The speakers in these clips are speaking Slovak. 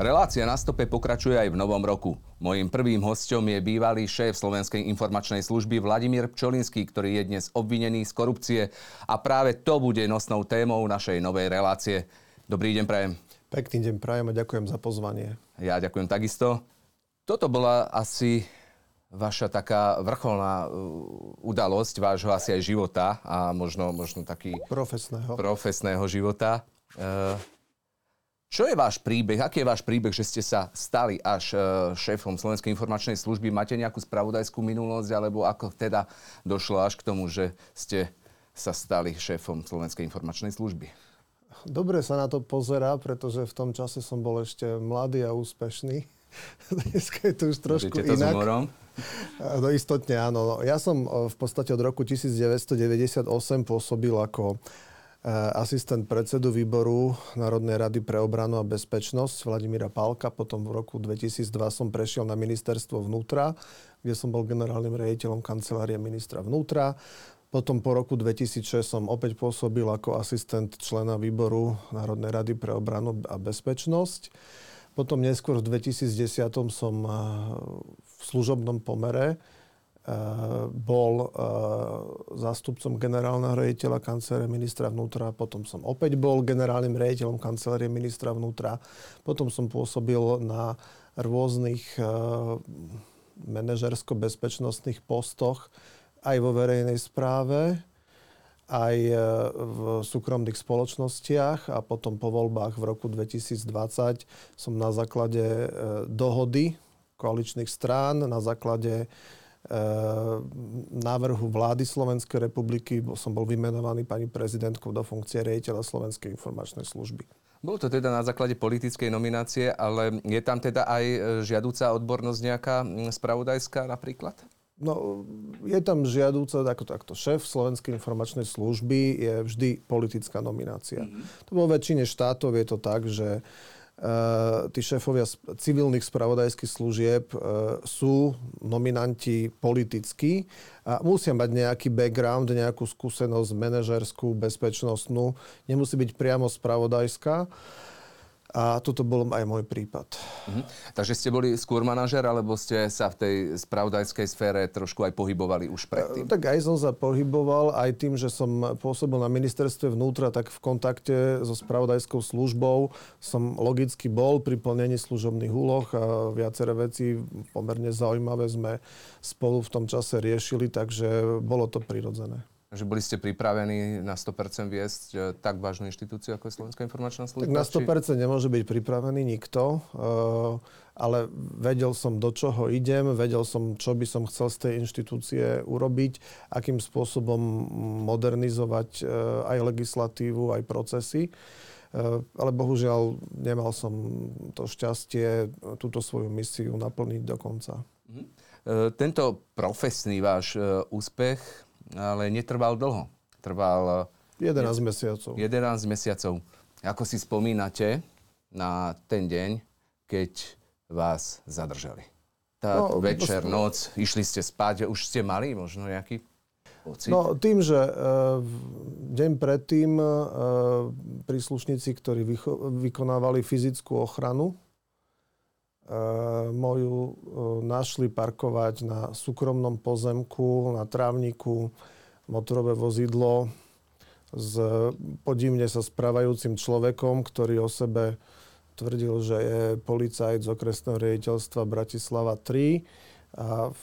Relácia na stope pokračuje aj v novom roku. Mojím prvým hostom je bývalý šéf Slovenskej informačnej služby Vladimír Pčolinský, ktorý je dnes obvinený z korupcie a práve to bude nosnou témou našej novej relácie. Dobrý deň, prajem. Pekný deň, prajem a ďakujem za pozvanie. Ja ďakujem takisto. Toto bola asi vaša taká vrcholná uh, udalosť vášho asi aj života a možno, možno taký... Profesného. Profesného života. Uh, čo je váš príbeh? Aký je váš príbeh, že ste sa stali až e, šéfom Slovenskej informačnej služby? Máte nejakú spravodajskú minulosť, alebo ako teda došlo až k tomu, že ste sa stali šéfom Slovenskej informačnej služby? Dobre sa na to pozerá, pretože v tom čase som bol ešte mladý a úspešný. Dneska je to už trošku to inak. S humorom? No istotne áno. Ja som e, v podstate od roku 1998 pôsobil ako asistent predsedu výboru Národnej rady pre obranu a bezpečnosť Vladimíra Pálka. Potom v roku 2002 som prešiel na ministerstvo vnútra, kde som bol generálnym riaditeľom kancelárie ministra vnútra. Potom po roku 2006 som opäť pôsobil ako asistent člena výboru Národnej rady pre obranu a bezpečnosť. Potom neskôr v 2010 som eh, v služobnom pomere Eh, bol eh, zástupcom generálneho rejiteľa kancelárie ministra vnútra, potom som opäť bol generálnym rejiteľom kancelárie ministra vnútra, potom som pôsobil na rôznych eh, manažersko-bezpečnostných postoch aj vo verejnej správe, aj v súkromných spoločnostiach a potom po voľbách v roku 2020 som na základe dohody koaličných strán, na základe Eh, návrhu vlády Slovenskej republiky som bol vymenovaný pani prezidentkou do funkcie riaditeľa Slovenskej informačnej služby. Bolo to teda na základe politickej nominácie, ale je tam teda aj eh, žiadúca odbornosť nejaká hm, spravodajská napríklad? No, je tam žiadúca, ako takto, šéf Slovenskej informačnej služby je vždy politická nominácia. Mm-hmm. To vo väčšine štátov je to tak, že Uh, tí šéfovia civilných spravodajských služieb uh, sú nominanti politickí a musia mať nejaký background, nejakú skúsenosť manažerskú, bezpečnostnú. Nemusí byť priamo spravodajská. A toto bol aj môj prípad. Mhm. Takže ste boli skôr manažer, alebo ste sa v tej spravodajskej sfére trošku aj pohybovali už predtým? Tak aj som sa pohyboval, aj tým, že som pôsobil na ministerstve vnútra, tak v kontakte so spravodajskou službou som logicky bol pri plnení služobných úloh a viaceré veci pomerne zaujímavé sme spolu v tom čase riešili, takže bolo to prirodzené. Že boli ste pripravení na 100% viesť e, tak vážnu inštitúciu, ako je Slovenská informačná služba? Tak na 100% či... nemôže byť pripravený nikto, e, ale vedel som, do čoho idem, vedel som, čo by som chcel z tej inštitúcie urobiť, akým spôsobom modernizovať e, aj legislatívu, aj procesy. Ale bohužiaľ nemal som to šťastie túto svoju misiu naplniť do konca. Mhm. Tento profesný váš úspech ale netrval dlho. Trval... 11 eh, mesiacov. 11 mesiacov. Ako si spomínate na ten deň, keď vás zadržali? Tak no, večer, to... noc, išli ste spať, už ste mali možno nejaký pocit? No tým, že e, deň predtým e, príslušníci, ktorí vycho- vykonávali fyzickú ochranu, moju e, našli parkovať na súkromnom pozemku, na trávniku, motorové vozidlo s podivne sa správajúcim človekom, ktorý o sebe tvrdil, že je policajt z okresného riaditeľstva Bratislava 3 a v,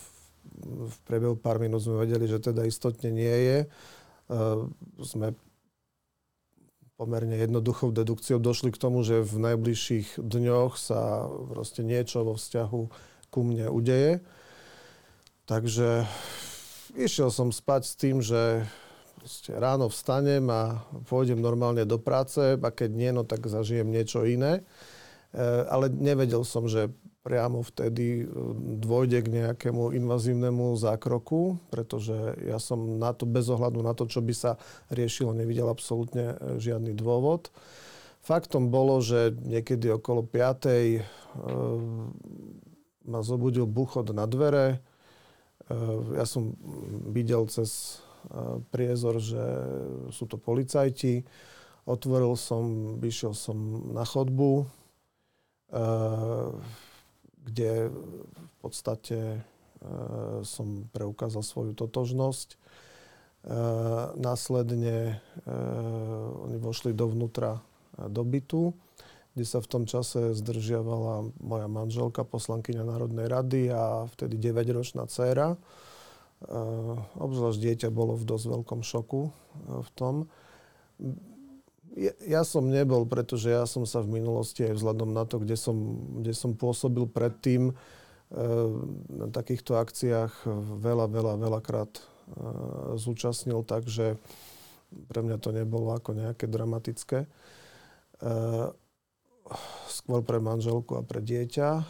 v priebehu pár minút sme vedeli, že teda istotne nie je. E, sme pomerne jednoduchou dedukciou došli k tomu, že v najbližších dňoch sa proste niečo vo vzťahu ku mne udeje. Takže išiel som spať s tým, že ráno vstanem a pôjdem normálne do práce a keď nie, no tak zažijem niečo iné. E, ale nevedel som, že priamo vtedy e, dôjde k nejakému invazívnemu zákroku, pretože ja som na to, bez ohľadu na to, čo by sa riešilo, nevidel absolútne e, žiadny dôvod. Faktom bolo, že niekedy okolo 5. E, ma zobudil buchod na dvere, ja som videl cez priezor, že sú to policajti. Otvoril som, vyšiel som na chodbu kde v podstate som preukázal svoju totožnosť. Následne oni vošli dovnútra do bytu kde sa v tom čase zdržiavala moja manželka, poslankyňa Národnej rady a vtedy 9-ročná dcéra. Obzvlášť dieťa bolo v dosť veľkom šoku v tom. Ja, ja som nebol, pretože ja som sa v minulosti aj vzhľadom na to, kde som, kde som pôsobil predtým, uh, na takýchto akciách veľa, veľa, veľakrát zúčastnil, takže pre mňa to nebolo ako nejaké dramatické skôr pre manželku a pre dieťa.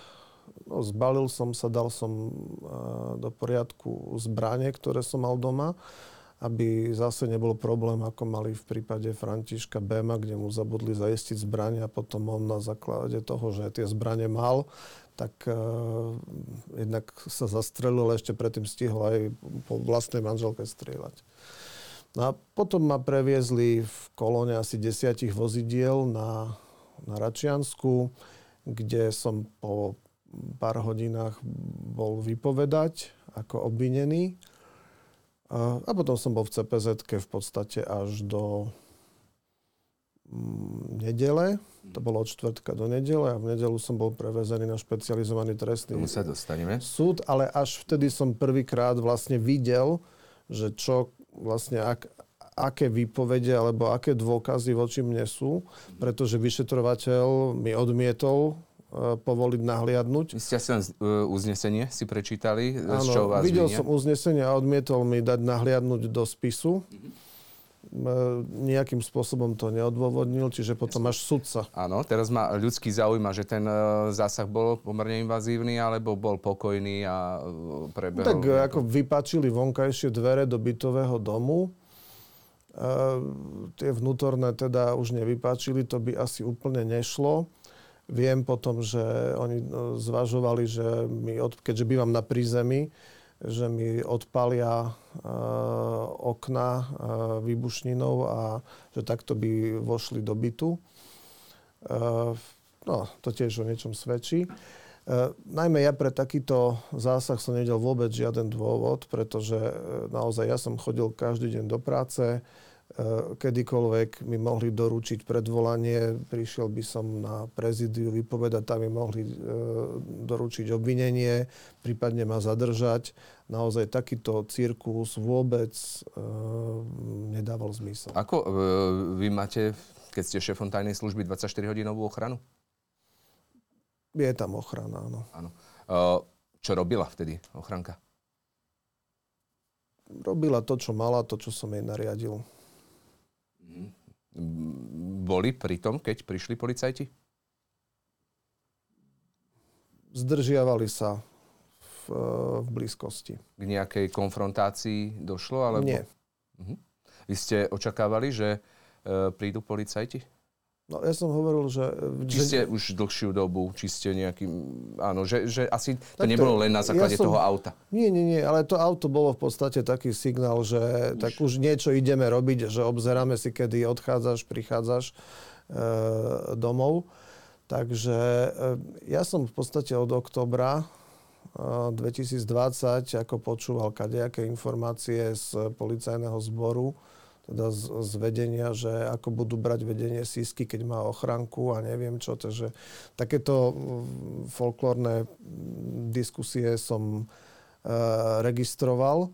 No, zbalil som sa, dal som do poriadku zbranie, ktoré som mal doma, aby zase nebol problém, ako mali v prípade Františka Béma, kde mu zabudli zaistiť zbranie a potom on na základe toho, že tie zbranie mal, tak uh, jednak sa zastrelil, ešte predtým stihol aj po vlastnej manželke strieľať. No a potom ma previezli v kolóne asi desiatich vozidiel na na Račiansku, kde som po pár hodinách bol vypovedať ako obvinený. A, potom som bol v cpz v podstate až do mm, nedele. To bolo od čtvrtka do nedele a v nedelu som bol prevezený na špecializovaný trestný sa dostaneme. súd, ale až vtedy som prvýkrát vlastne videl, že čo vlastne, ak, aké výpovede alebo aké dôkazy voči mne sú, pretože vyšetrovateľ mi odmietol povoliť nahliadnúť. Vy ste asi len uznesenie si prečítali, Áno, z čoho vás videl vinia? som uznesenie a odmietol mi dať nahliadnúť do spisu. Mm-hmm. Nejakým spôsobom to neodôvodnil, čiže potom až sudca. Áno, teraz ma ľudský zaujíma, že ten e, zásah bol pomerne invazívny, alebo bol pokojný a prebehol... Tak ako vypačili vonkajšie dvere do bytového domu, tie vnútorné teda už nevypáčili, to by asi úplne nešlo. Viem potom, že oni no, zvažovali, že mi, keďže bývam na prízemí, že mi odpalia uh, okna uh, výbušninou a že takto by vošli do bytu. Uh, no, to tiež o niečom svedčí. Uh, najmä ja pre takýto zásah som nevedel vôbec žiaden dôvod, pretože uh, naozaj ja som chodil každý deň do práce, kedykoľvek mi mohli doručiť predvolanie, prišiel by som na prezidiu vypovedať, tam mi mohli eh, doručiť obvinenie, prípadne ma zadržať. Naozaj takýto cirkus vôbec eh, nedával zmysel. Ako vy máte, keď ste šéfom tajnej služby, 24-hodinovú ochranu? Je tam ochrana, áno. áno. Čo robila vtedy ochranka? Robila to, čo mala, to, čo som jej nariadil. Boli pri tom, keď prišli policajti? Zdržiavali sa v, v blízkosti. K nejakej konfrontácii došlo? Alebo... Nie. Uh-huh. Vy ste očakávali, že e, prídu policajti? No ja som hovoril, že... Či ste že... už dlhšiu dobu, či ste nejakým... Áno, že, že asi to tak nebolo len na základe ja som... toho auta. Nie, nie, nie, ale to auto bolo v podstate taký signál, že už. tak už niečo ideme robiť, že obzeráme si, kedy odchádzaš, prichádzaš e, domov. Takže e, ja som v podstate od oktobra 2020 e, ako počúval kadejaké informácie z policajného zboru, teda z, z vedenia, že ako budú brať vedenie sísky, keď má ochranku a neviem čo. Takže takéto folklórne diskusie som e, registroval.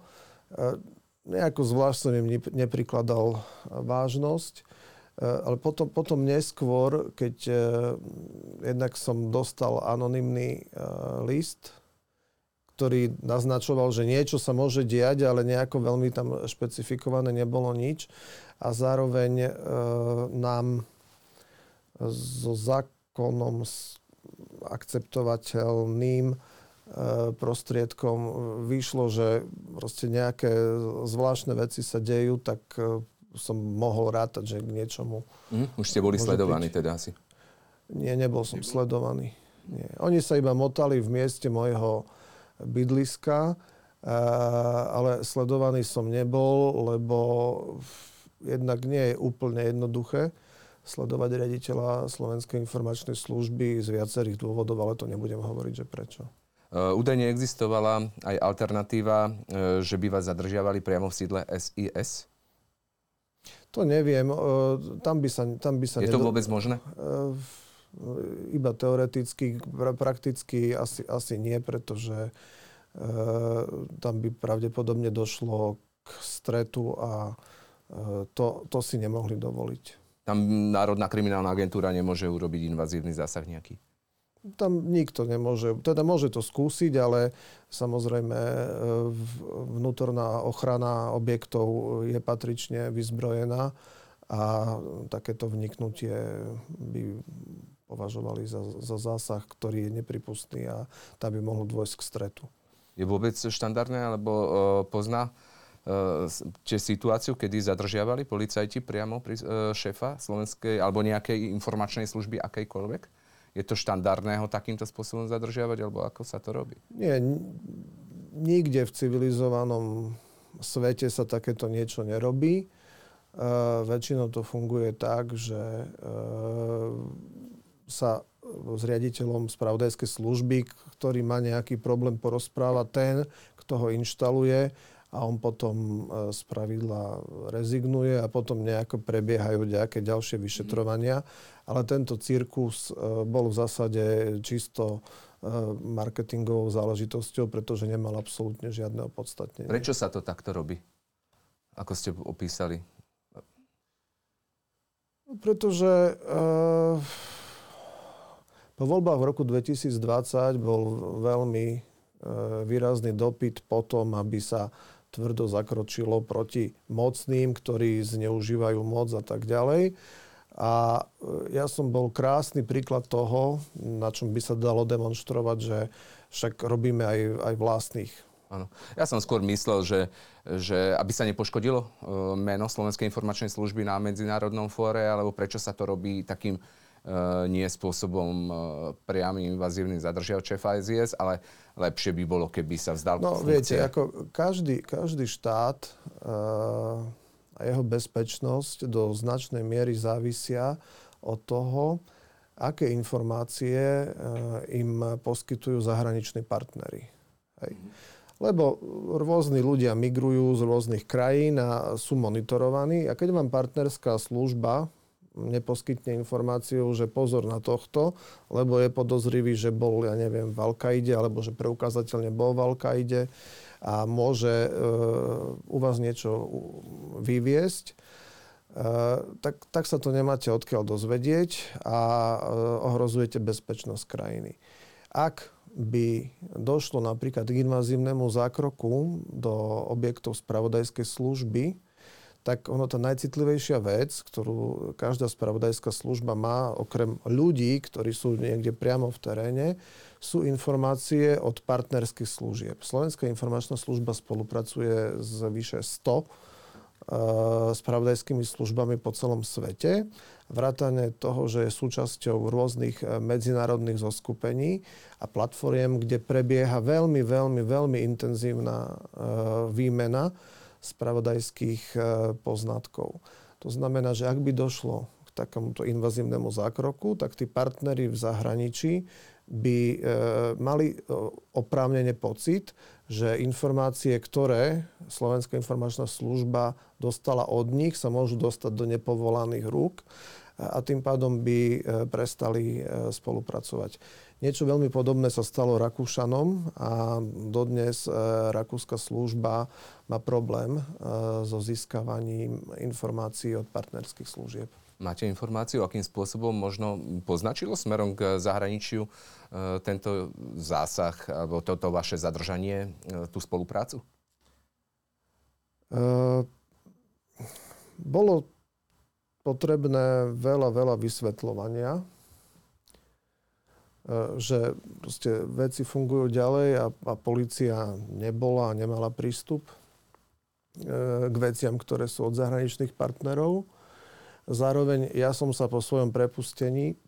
E, nejako zvlášť som im neprikladal vážnosť. E, ale potom, potom neskôr, keď e, jednak som dostal anonymný e, list ktorý naznačoval, že niečo sa môže diať, ale nejako veľmi tam špecifikované nebolo nič. A zároveň e, nám so zákonom akceptovateľným e, prostriedkom vyšlo, že proste nejaké zvláštne veci sa dejú, tak e, som mohol rátať, že k niečomu... Mm, už ste boli sledovaní byť. teda asi? Nie, nebol som sledovaný. Nie. Oni sa iba motali v mieste mojho bydliska, ale sledovaný som nebol, lebo jednak nie je úplne jednoduché sledovať riaditeľa Slovenskej informačnej služby z viacerých dôvodov, ale to nebudem hovoriť, že prečo. Údajne existovala aj alternatíva, že by vás zadržiavali priamo v sídle SIS? To neviem. Tam by sa, tam by sa Je to vôbec možné? Iba teoreticky, prakticky asi, asi nie, pretože tam by pravdepodobne došlo k stretu a to, to si nemohli dovoliť. Tam Národná kriminálna agentúra nemôže urobiť invazívny zásah nejaký? Tam nikto nemôže, teda môže to skúsiť, ale samozrejme e, vnútorná ochrana objektov je patrične vyzbrojená a takéto vniknutie by považovali za, za zásah, ktorý je nepripustný a tam by mohlo dôjsť k stretu. Je vôbec štandardné, alebo uh, pozná uh, situáciu, kedy zadržiavali policajti priamo pri, uh, šéfa slovenskej alebo nejakej informačnej služby akejkoľvek? Je to štandardné ho takýmto spôsobom zadržiavať, alebo ako sa to robí? Nie, nikde v civilizovanom svete sa takéto niečo nerobí. Uh, väčšinou to funguje tak, že uh, sa s riaditeľom spravodajskej služby, ktorý má nejaký problém, porozpráva ten, kto ho inštaluje a on potom e, z pravidla rezignuje a potom nejako prebiehajú nejaké ďalšie vyšetrovania. Ale tento cirkus e, bol v zásade čisto e, marketingovou záležitosťou, pretože nemal absolútne žiadne opodstatnenie. Prečo sa to takto robí? Ako ste opísali? Pretože uh, po voľbách v roku 2020 bol veľmi uh, výrazný dopyt po tom, aby sa tvrdo zakročilo proti mocným, ktorí zneužívajú moc a tak ďalej. A e, ja som bol krásny príklad toho, na čom by sa dalo demonstrovať, že však robíme aj, aj vlastných. Áno. Ja som skôr myslel, že, že aby sa nepoškodilo e, meno Slovenskej informačnej služby na medzinárodnom fóre, alebo prečo sa to robí takým nie spôsobom eh, priamým invazívnym zadržiav šéfa SIS, ale lepšie by bolo, keby sa vzdal No funkcie. viete, ako každý, každý štát uh, a jeho bezpečnosť do značnej miery závisia od toho, aké informácie im poskytujú zahraniční partnery. Hej. Lebo rôzni ľudia migrujú z rôznych krajín a sú monitorovaní. A keď vám partnerská služba neposkytne informáciu, že pozor na tohto, lebo je podozrivý, že bol, ja neviem, v Al-Kaide, alebo že preukázateľne bol v Al-Kaide a môže e, u vás niečo vyviesť, e, tak, tak sa to nemáte odkiaľ dozvedieť a e, ohrozujete bezpečnosť krajiny. Ak by došlo napríklad k invazívnemu zákroku do objektov spravodajskej služby, tak ono tá najcitlivejšia vec, ktorú každá spravodajská služba má, okrem ľudí, ktorí sú niekde priamo v teréne, sú informácie od partnerských služieb. Slovenská informačná služba spolupracuje s vyše 100 uh, e, spravodajskými službami po celom svete. Vrátane toho, že je súčasťou rôznych e, medzinárodných zoskupení a platformiem, kde prebieha veľmi, veľmi, veľmi intenzívna uh, výmena spravodajských e, poznatkov. To znamená, že ak by došlo k takémuto invazívnemu zákroku, tak tí partnery v zahraničí by e, mali e, oprávnene pocit, že informácie, ktoré Slovenská informačná služba dostala od nich, sa môžu dostať do nepovolaných rúk a tým pádom by prestali spolupracovať. Niečo veľmi podobné sa stalo Rakúšanom a dodnes e, rakúska služba má problém so získavaním informácií od partnerských služieb. Máte informáciu, akým spôsobom možno poznačilo smerom k zahraničiu tento zásah alebo toto vaše zadržanie, tú spoluprácu? Uh, bolo potrebné veľa, veľa vysvetľovania, e, že proste veci fungujú ďalej a, a policia nebola a nemala prístup e, k veciam, ktoré sú od zahraničných partnerov. Zároveň ja som sa po svojom prepustení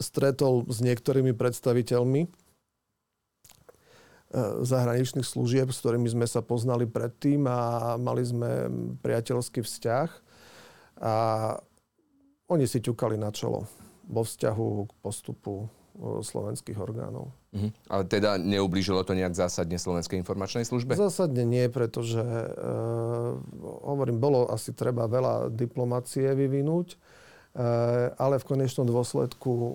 stretol s niektorými predstaviteľmi e, zahraničných služieb, s ktorými sme sa poznali predtým a mali sme priateľský vzťah. A oni si ťukali na čelo vo vzťahu k postupu slovenských orgánov. Uh-huh. Ale teda neublížilo to nejak zásadne Slovenskej informačnej službe? Zásadne nie, pretože e, hovorím, bolo asi treba veľa diplomácie vyvinúť, e, ale v konečnom dôsledku e,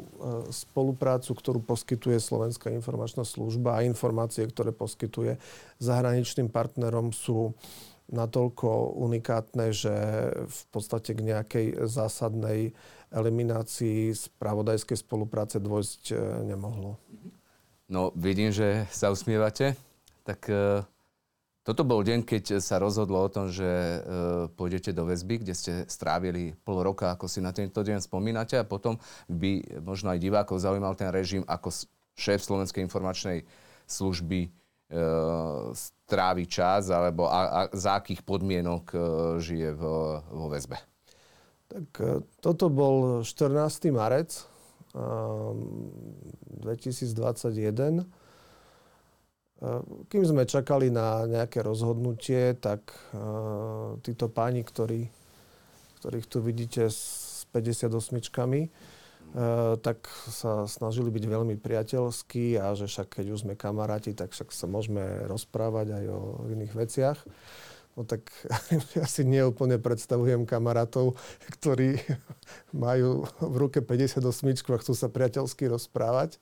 spoluprácu, ktorú poskytuje Slovenská informačná služba a informácie, ktoré poskytuje zahraničným partnerom sú natoľko unikátne, že v podstate k nejakej zásadnej eliminácii spravodajskej spolupráce dôjsť e, nemohlo. No, vidím, že sa usmievate. Tak e, toto bol deň, keď sa rozhodlo o tom, že e, pôjdete do väzby, kde ste strávili pol roka, ako si na tento deň spomínate a potom by možno aj divákov zaujímal ten režim, ako šéf Slovenskej informačnej služby e, strávi čas alebo a, a za akých podmienok e, žije v, vo väzbe. Tak e, toto bol 14. marec 2021. Ehm, e, kým sme čakali na nejaké rozhodnutie, tak e, títo páni, ktorí, ktorých tu vidíte s 58 tak sa snažili byť veľmi priateľskí a že však keď už sme kamaráti, tak však sa môžeme rozprávať aj o iných veciach. No tak ja si neúplne predstavujem kamarátov, ktorí majú v ruke 58 a chcú sa priateľsky rozprávať.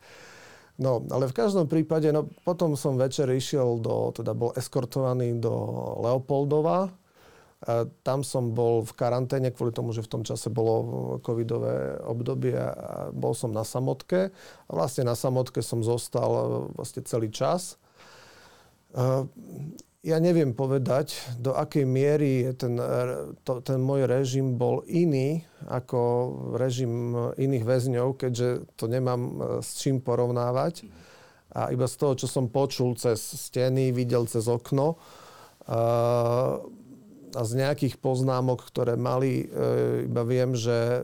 No, ale v každom prípade, no potom som večer išiel do, teda bol eskortovaný do Leopoldova. A tam som bol v karanténe kvôli tomu, že v tom čase bolo covidové obdobie a bol som na samotke. A vlastne na samotke som zostal vlastne celý čas ja neviem povedať, do akej miery ten, to, ten môj režim bol iný ako režim iných väzňov, keďže to nemám e, s čím porovnávať. A iba z toho, čo som počul cez steny, videl cez okno a, z nejakých poznámok, ktoré mali, e, iba viem, že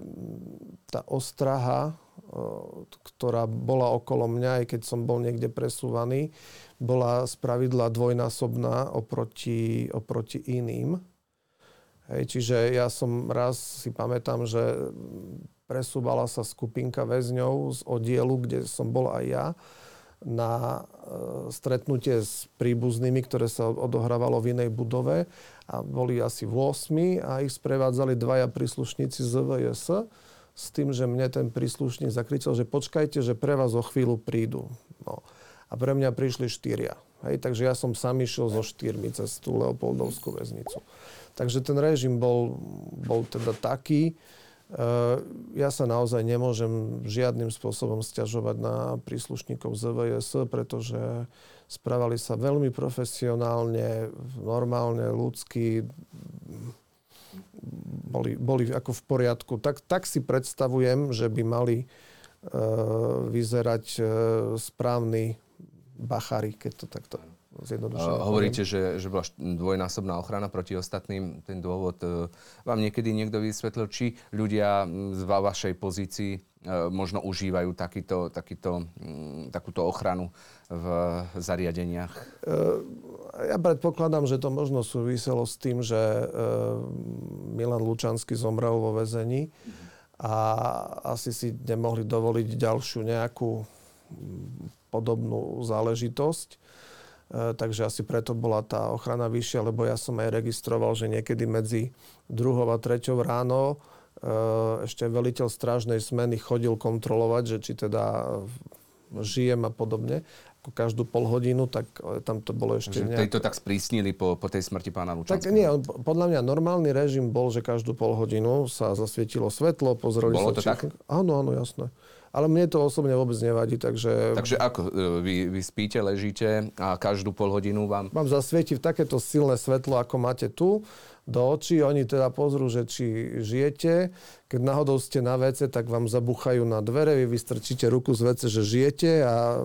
tá ostraha, e, ktorá bola okolo mňa, aj keď som bol niekde presúvaný, bola spravidla dvojnásobná oproti, oproti iným. Hej, čiže ja som raz si pamätám, že presúvala sa skupinka väzňov z oddielu, kde som bol aj ja, na e, stretnutie s príbuznými, ktoré sa odohrávalo v inej budove a boli asi 8 a ich sprevádzali dvaja príslušníci z VS s tým, že mne ten príslušník zakričal, že počkajte, že pre vás o chvíľu prídu. No a pre mňa prišli štyria. Hej, takže ja som sám išiel so štyrmi cez tú Leopoldovskú väznicu. Takže ten režim bol, bol teda taký. E, ja sa naozaj nemôžem žiadnym spôsobom stiažovať na príslušníkov ZVS, pretože správali sa veľmi profesionálne, normálne, ľudsky, boli, boli ako v poriadku. Tak, tak si predstavujem, že by mali e, vyzerať e, bachary, keď to takto zjednodušene. Hovoríte, že, že bola dvojnásobná ochrana proti ostatným. Ten dôvod e, vám niekedy niekto vysvetlil, či ľudia z vašej pozícii e, možno užívajú takýto, takýto, takúto ochranu v zariadeniach? Ja predpokladám, že to možno súviselo s tým, že Milan Lučanský zomrel vo väzení a asi si nemohli dovoliť ďalšiu nejakú podobnú záležitosť. E, takže asi preto bola tá ochrana vyššia, lebo ja som aj registroval, že niekedy medzi druhou a treťou ráno e, ešte veliteľ strážnej smeny chodil kontrolovať, že či teda žijem a podobne ako každú pol hodinu, tak e, tam to bolo ešte že nejak... to tak sprísnili po, po tej smrti pána Lučanského? Tak nie, podľa mňa normálny režim bol, že každú pol hodinu sa zasvietilo svetlo, pozreli bolo sa... to či... tak? Áno, áno, jasné. Ale mne to osobne vôbec nevadí, takže... Takže ako? E, vy, vy spíte, ležíte a každú pol hodinu vám... Vám zasvieti v takéto silné svetlo, ako máte tu, do očí. Oni teda pozrú, že či žijete. Keď náhodou ste na WC, tak vám zabuchajú na dvere, vy vystrčíte ruku z WC, že žijete a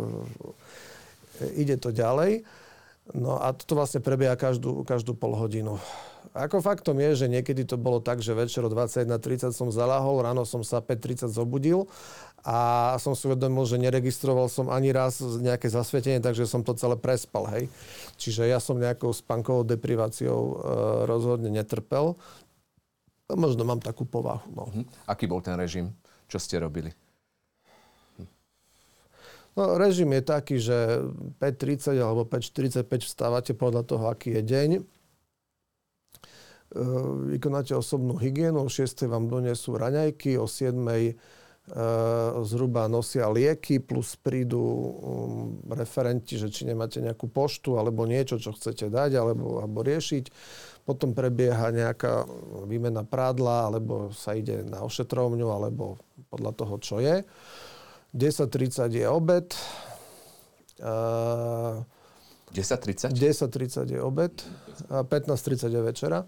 ide to ďalej. No a toto vlastne prebieha každú, každú pol hodinu. Ako faktom je, že niekedy to bolo tak, že večer o 21.30 som zalahol, ráno som sa 5.30 zobudil a som si uvedomil, že neregistroval som ani raz nejaké zasvietenie, takže som to celé prespal, hej. Čiže ja som nejakou spankovou depriváciou e, rozhodne netrpel. Možno mám takú povahu. No. Uh-huh. Aký bol ten režim? Čo ste robili? No, režim je taký, že 5.30 alebo 5.45 vstávate podľa toho, aký je deň. E, vykonáte osobnú hygienu, o 6. vám donesú raňajky, o 7. E, zhruba nosia lieky, plus prídu um, referenti, že či nemáte nejakú poštu alebo niečo, čo chcete dať alebo, alebo riešiť. Potom prebieha nejaká výmena prádla, alebo sa ide na ošetrovňu, alebo podľa toho, čo je. 10.30 je obed. Uh, 10.30? 10.30 je obed. 15.30 je večera.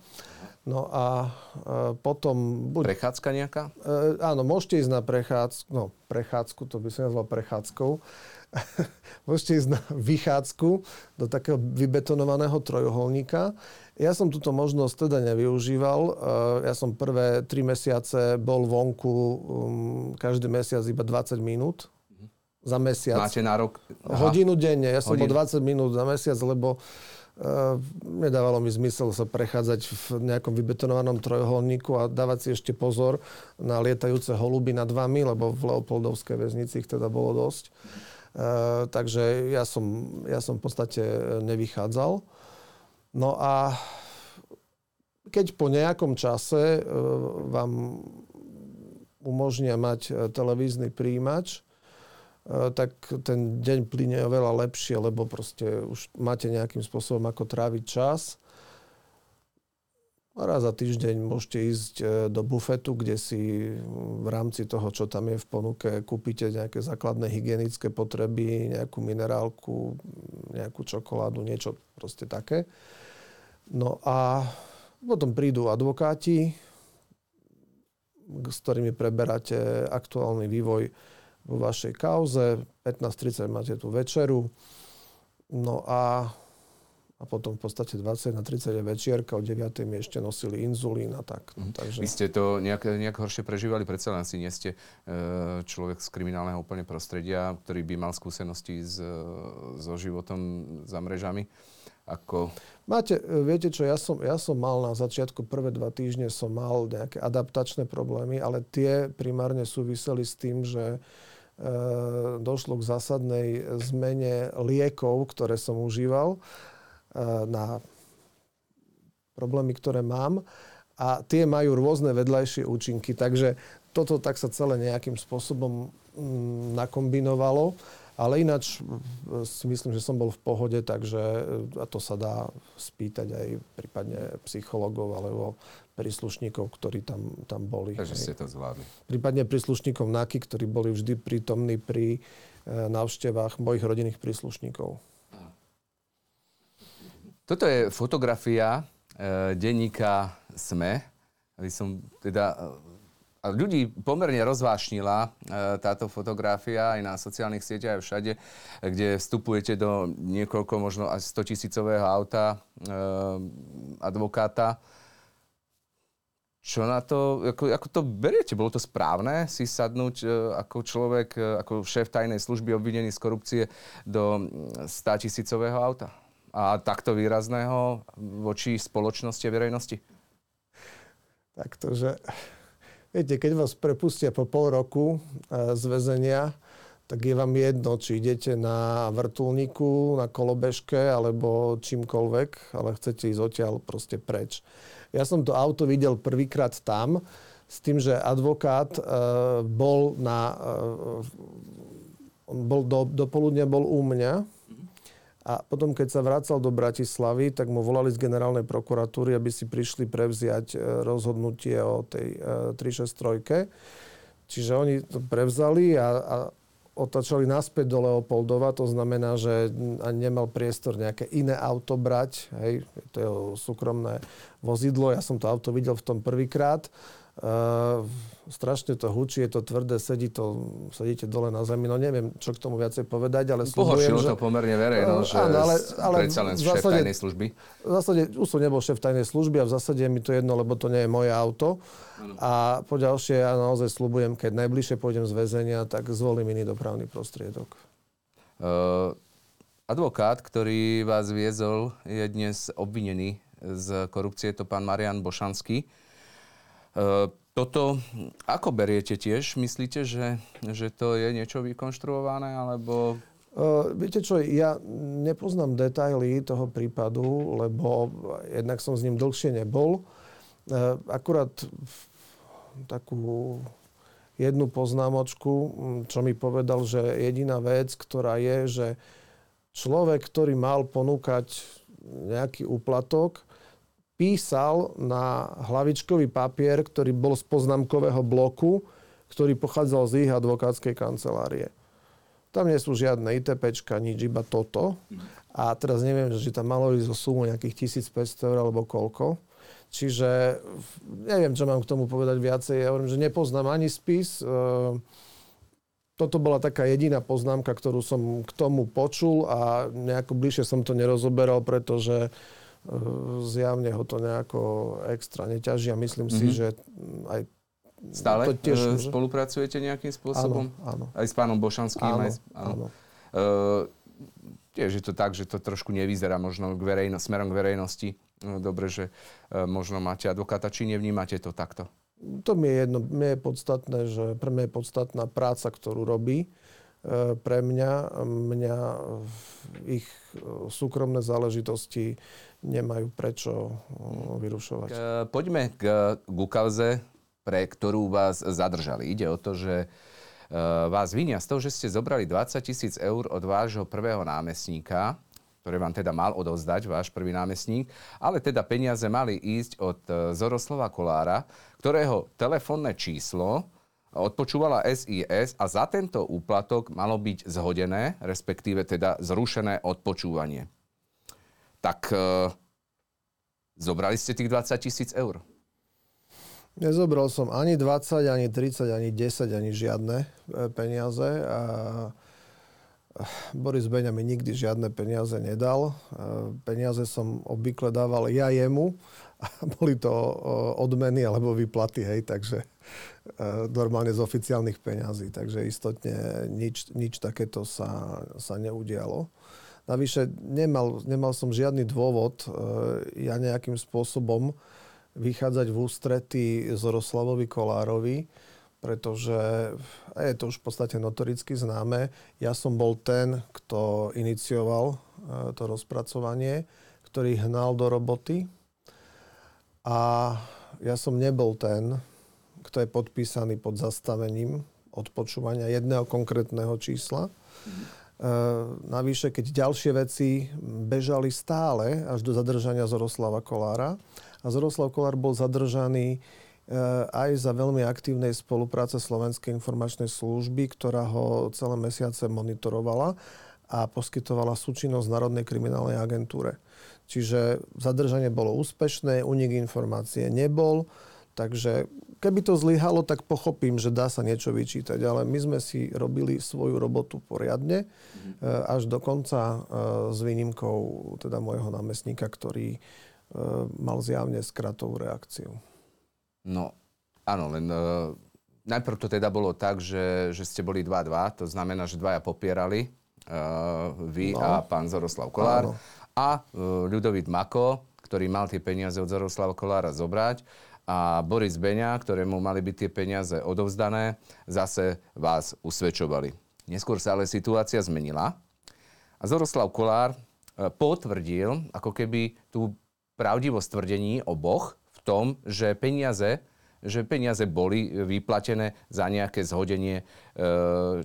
No a uh, potom... Buď, Prechádzka nejaká? Uh, áno, môžete ísť na prechádzku, no prechádzku, to by som nazval prechádzkou. môžete ísť na vychádzku do takého vybetonovaného trojuholníka. Ja som túto možnosť teda nevyužíval. Eh, ja som prvé tri mesiace bol vonku um, každý mesiac iba 20 minút za mesiac. Máte nárok? Aha. Hodinu denne. Ja som Hodinu. bol 20 minút za mesiac, lebo nedávalo mi zmysel sa prechádzať v nejakom vybetonovanom trojuholníku a dávať si ešte pozor na lietajúce holuby nad vami, lebo v Leopoldovskej väznici ich teda bolo dosť. Uh, takže ja som, ja som v podstate nevychádzal. No a keď po nejakom čase e, vám umožnia mať e, televízny príjimač, e, tak ten deň plyne oveľa lepšie, lebo proste už máte nejakým spôsobom ako tráviť čas. A raz za týždeň môžete ísť do bufetu, kde si v rámci toho, čo tam je v ponuke, kúpite nejaké základné hygienické potreby, nejakú minerálku, nejakú čokoládu, niečo proste také. No a potom prídu advokáti, s ktorými preberáte aktuálny vývoj vo vašej kauze. 15.30 máte tú večeru. No a, a potom v podstate 20 na 30 je večierka, o 9. mi ešte nosili inzulín a tak. Mm. Takže... Vy ste to nejak, nejak horšie prežívali, predsa len si nie ste e, človek z kriminálneho úplne prostredia, ktorý by mal skúsenosti s, so životom za mrežami. Ako... Máte, e, viete čo, ja som, ja som mal na začiatku prvé dva týždne som mal nejaké adaptačné problémy, ale tie primárne súviseli s tým, že e, došlo k zásadnej zmene liekov, ktoré som užíval e, na problémy, ktoré mám. A tie majú rôzne vedľajšie účinky, takže toto tak sa celé nejakým spôsobom mm, nakombinovalo. Ale ináč e, si myslím, že som bol v pohode, takže a to sa dá spýtať aj prípadne psychologov alebo príslušníkov, ktorí tam, tam boli. Takže ste to zvládli. Prípadne príslušníkov NAKY, ktorí boli vždy prítomní pri e, návštevách mojich rodinných príslušníkov. Toto je fotografia e, denníka SME. Aby som teda a ľudí pomerne rozvášnila e, táto fotografia aj na sociálnych sieťach, aj všade, kde vstupujete do niekoľko, možno až 100 tisícového auta e, advokáta. Čo na to, ako, ako to beriete? Bolo to správne si sadnúť e, ako človek, ako šéf tajnej služby obvinený z korupcie do 100 tisícového auta? A takto výrazného voči spoločnosti a verejnosti? Tak to, že Viete, keď vás prepustia po pol roku e, z väzenia, tak je vám jedno, či idete na vrtulníku, na kolobežke alebo čímkoľvek, ale chcete ísť odtiaľ proste preč. Ja som to auto videl prvýkrát tam, s tým, že advokát e, bol na... E, bol do, do poludnia bol u mňa a potom, keď sa vracal do Bratislavy, tak mu volali z generálnej prokuratúry, aby si prišli prevziať e, rozhodnutie o tej 363. E, Čiže oni to prevzali a, a otačali naspäť do Leopoldova, to znamená, že ani nemal priestor nejaké iné auto brať, hej, to je súkromné vozidlo, ja som to auto videl v tom prvýkrát Uh, strašne to hučí, je to tvrdé, sedí to, sedíte dole na zemi, no neviem, čo k tomu viacej povedať, ale Pohoršilo že... to pomerne verejno, uh, že áno, ale, ale predsa len šéf zásade, tajnej služby. V zásade, už som nebol šéf tajnej služby a v zásade je mi to jedno, lebo to nie je moje auto. Ano. A po ďalšie, ja naozaj slubujem, keď najbližšie pôjdem z väzenia, tak zvolím iný dopravný prostriedok. Uh, advokát, ktorý vás viezol, je dnes obvinený z korupcie, je to pán Marian Bošanský. Toto ako beriete tiež? Myslíte, že, že to je niečo vykonštruované, alebo... Uh, viete čo, ja nepoznám detaily toho prípadu, lebo jednak som s ním dlhšie nebol. Uh, akurát takú jednu poznámočku, čo mi povedal, že jediná vec, ktorá je, že človek, ktorý mal ponúkať nejaký úplatok, písal na hlavičkový papier, ktorý bol z poznámkového bloku, ktorý pochádzal z ich advokátskej kancelárie. Tam nie sú žiadne ITPčka, nič, iba toto. A teraz neviem, že tam malo ísť o sumu nejakých 1500 eur alebo koľko. Čiže neviem, čo mám k tomu povedať viacej. Ja hovorím, že nepoznám ani spis. Ehm, toto bola taká jediná poznámka, ktorú som k tomu počul a nejako bližšie som to nerozoberal, pretože Ehm, zjavne ho to nejako extra neťaží a myslím mm-hmm. si, mhm. že aj Stále to tiež, e, spolupracujete nejakým spôsobom? Áno, áno. Aj s pánom Bošanským? Áno, aj s, áno. Uh, tiež je to tak, že to trošku nevyzerá možno k verejno, smerom k verejnosti. No, dobre, že uh, možno máte advokáta, či nevnímate to takto? To mi je jedno. Mne je podstatné, že pre mňa je podstatná práca, ktorú robí pre mňa. Mňa ich súkromné záležitosti nemajú prečo vyrušovať. Poďme k, k kauze, pre ktorú vás zadržali. Ide o to, že vás vinia z toho, že ste zobrali 20 tisíc eur od vášho prvého námestníka, ktoré vám teda mal odovzdať váš prvý námestník, ale teda peniaze mali ísť od e, Zoroslava Kolára, ktorého telefónne číslo odpočúvala SIS a za tento úplatok malo byť zhodené, respektíve teda zrušené odpočúvanie tak e, zobrali ste tých 20 tisíc eur? Nezobral som ani 20, ani 30, ani 10, ani žiadne e, peniaze. A Boris Beňa mi nikdy žiadne peniaze nedal. E, peniaze som obvykle dával ja jemu a boli to odmeny alebo výplaty, hej, takže normálne z oficiálnych peňazí. Takže istotne nič, nič takéto sa, sa neudialo. Navyše nemal, nemal som žiadny dôvod e, ja nejakým spôsobom vychádzať v ústrety Zoroslavovi Kolárovi, pretože je to už v podstate notoricky známe. Ja som bol ten, kto inicioval e, to rozpracovanie, ktorý hnal do roboty. A ja som nebol ten, kto je podpísaný pod zastavením odpočúvania jedného konkrétneho čísla. Mm-hmm. Eh, navyše, keď ďalšie veci bežali stále až do zadržania Zoroslava Kolára. A Zoroslav Kolár bol zadržaný eh, aj za veľmi aktívnej spolupráce Slovenskej informačnej služby, ktorá ho celé mesiace monitorovala a poskytovala súčinnosť Národnej kriminálnej agentúre. Čiže zadržanie bolo úspešné, unik informácie nebol, takže Keby to zlyhalo, tak pochopím, že dá sa niečo vyčítať, ale my sme si robili svoju robotu poriadne mm-hmm. až do konca e, s výnimkou teda môjho námestníka, ktorý e, mal zjavne skratovú reakciu. No, áno, len uh, najprv to teda bolo tak, že, že ste boli 2-2, to znamená, že dvaja popierali, uh, vy no. a pán Zoroslav Kolár. Áno. A uh, Ľudovít Mako, ktorý mal tie peniaze od Zoroslava Kolára zobrať a Boris Beňa, ktorému mali byť tie peniaze odovzdané, zase vás usvedčovali. Neskôr sa ale situácia zmenila a Zoroslav Kolár e, potvrdil ako keby tú pravdivosť tvrdení oboch v tom, že peniaze, že peniaze boli vyplatené za nejaké zhodenie e,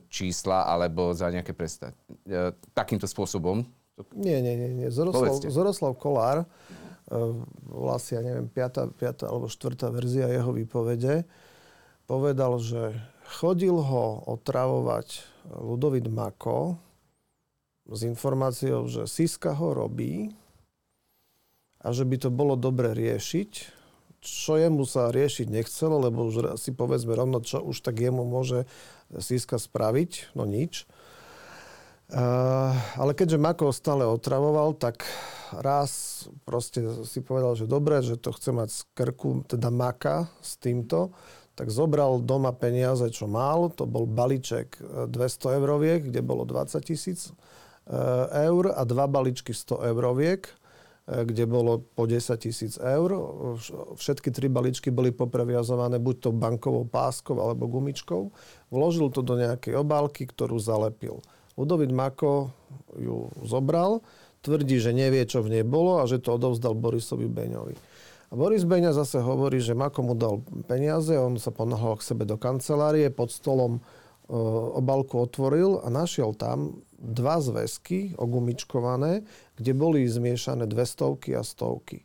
čísla alebo za nejaké presta- e, takýmto spôsobom. Nie, nie, nie. nie. Zoroslav, Zoroslav Kolár vlastne, ja neviem, piata, piata alebo štvrtá verzia jeho výpovede, povedal, že chodil ho otravovať Ludovit Mako s informáciou, že Siska ho robí a že by to bolo dobre riešiť, čo jemu sa riešiť nechcelo, lebo už si povedzme rovno, čo už tak jemu môže Siska spraviť, no nič. Uh, ale keďže Mako stále otravoval, tak raz proste si povedal, že dobre, že to chce mať z krku, teda maka s týmto, tak zobral doma peniaze, čo mal. To bol balíček 200 e, euroviek, kde bolo 20 tisíc e, eur a dva balíčky 100 euroviek, kde bolo po 10 tisíc eur. Všetky tri balíčky boli popreviazované buď to bankovou páskou alebo gumičkou. Vložil to do nejakej obálky, ktorú zalepil. Ludovit Mako ju zobral, tvrdí, že nevie, čo v nej bolo a že to odovzdal Borisovi Beňovi. A Boris Beňa zase hovorí, že Mako mu dal peniaze, on sa ponáhal k sebe do kancelárie, pod stolom e, obálku otvoril a našiel tam dva zväzky ogumičkované, kde boli zmiešané dve stovky a stovky.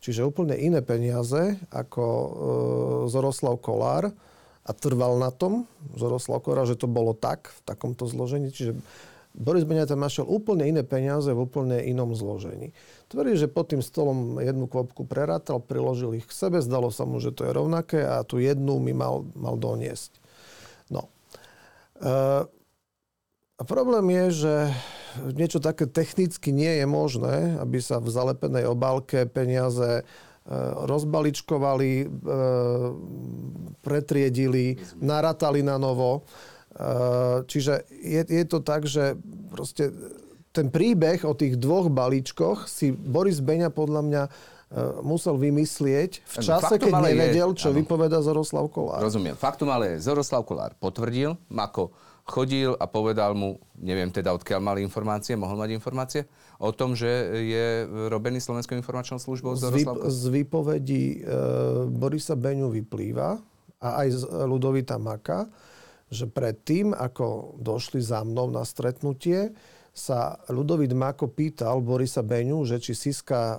Čiže úplne iné peniaze ako e, Zoroslav Kolár a trval na tom Zoroslav Kolár, že to bolo tak, v takomto zložení. Čiže Boris Beňa tam našiel úplne iné peniaze v úplne inom zložení. Tvrdí, že pod tým stolom jednu kvopku prerátal, priložil ich k sebe, zdalo sa mu, že to je rovnaké a tu jednu mi mal, mal doniesť. No. E, a problém je, že niečo také technicky nie je možné, aby sa v zalepenej obálke peniaze rozbaličkovali, e, pretriedili, naratali na novo. E, čiže je, je to tak, že proste ten príbeh o tých dvoch balíčkoch si Boris Beňa podľa mňa musel vymyslieť v čase, Faktum keď nevedel, je, čo áno. vypoveda Zoroslav Kolár. Rozumiem. Faktum ale je, Zoroslav Kolár potvrdil, Mako chodil a povedal mu, neviem teda odkiaľ mali informácie, mohol mať informácie, o tom, že je robený Slovenskou informačnou službou z, vyp- z výpovedí e, Borisa Beňu vyplýva a aj z Ludovita Maka, že predtým, ako došli za mnou na stretnutie, sa Ludovit Mako pýtal Borisa Beňu, že či Siska e,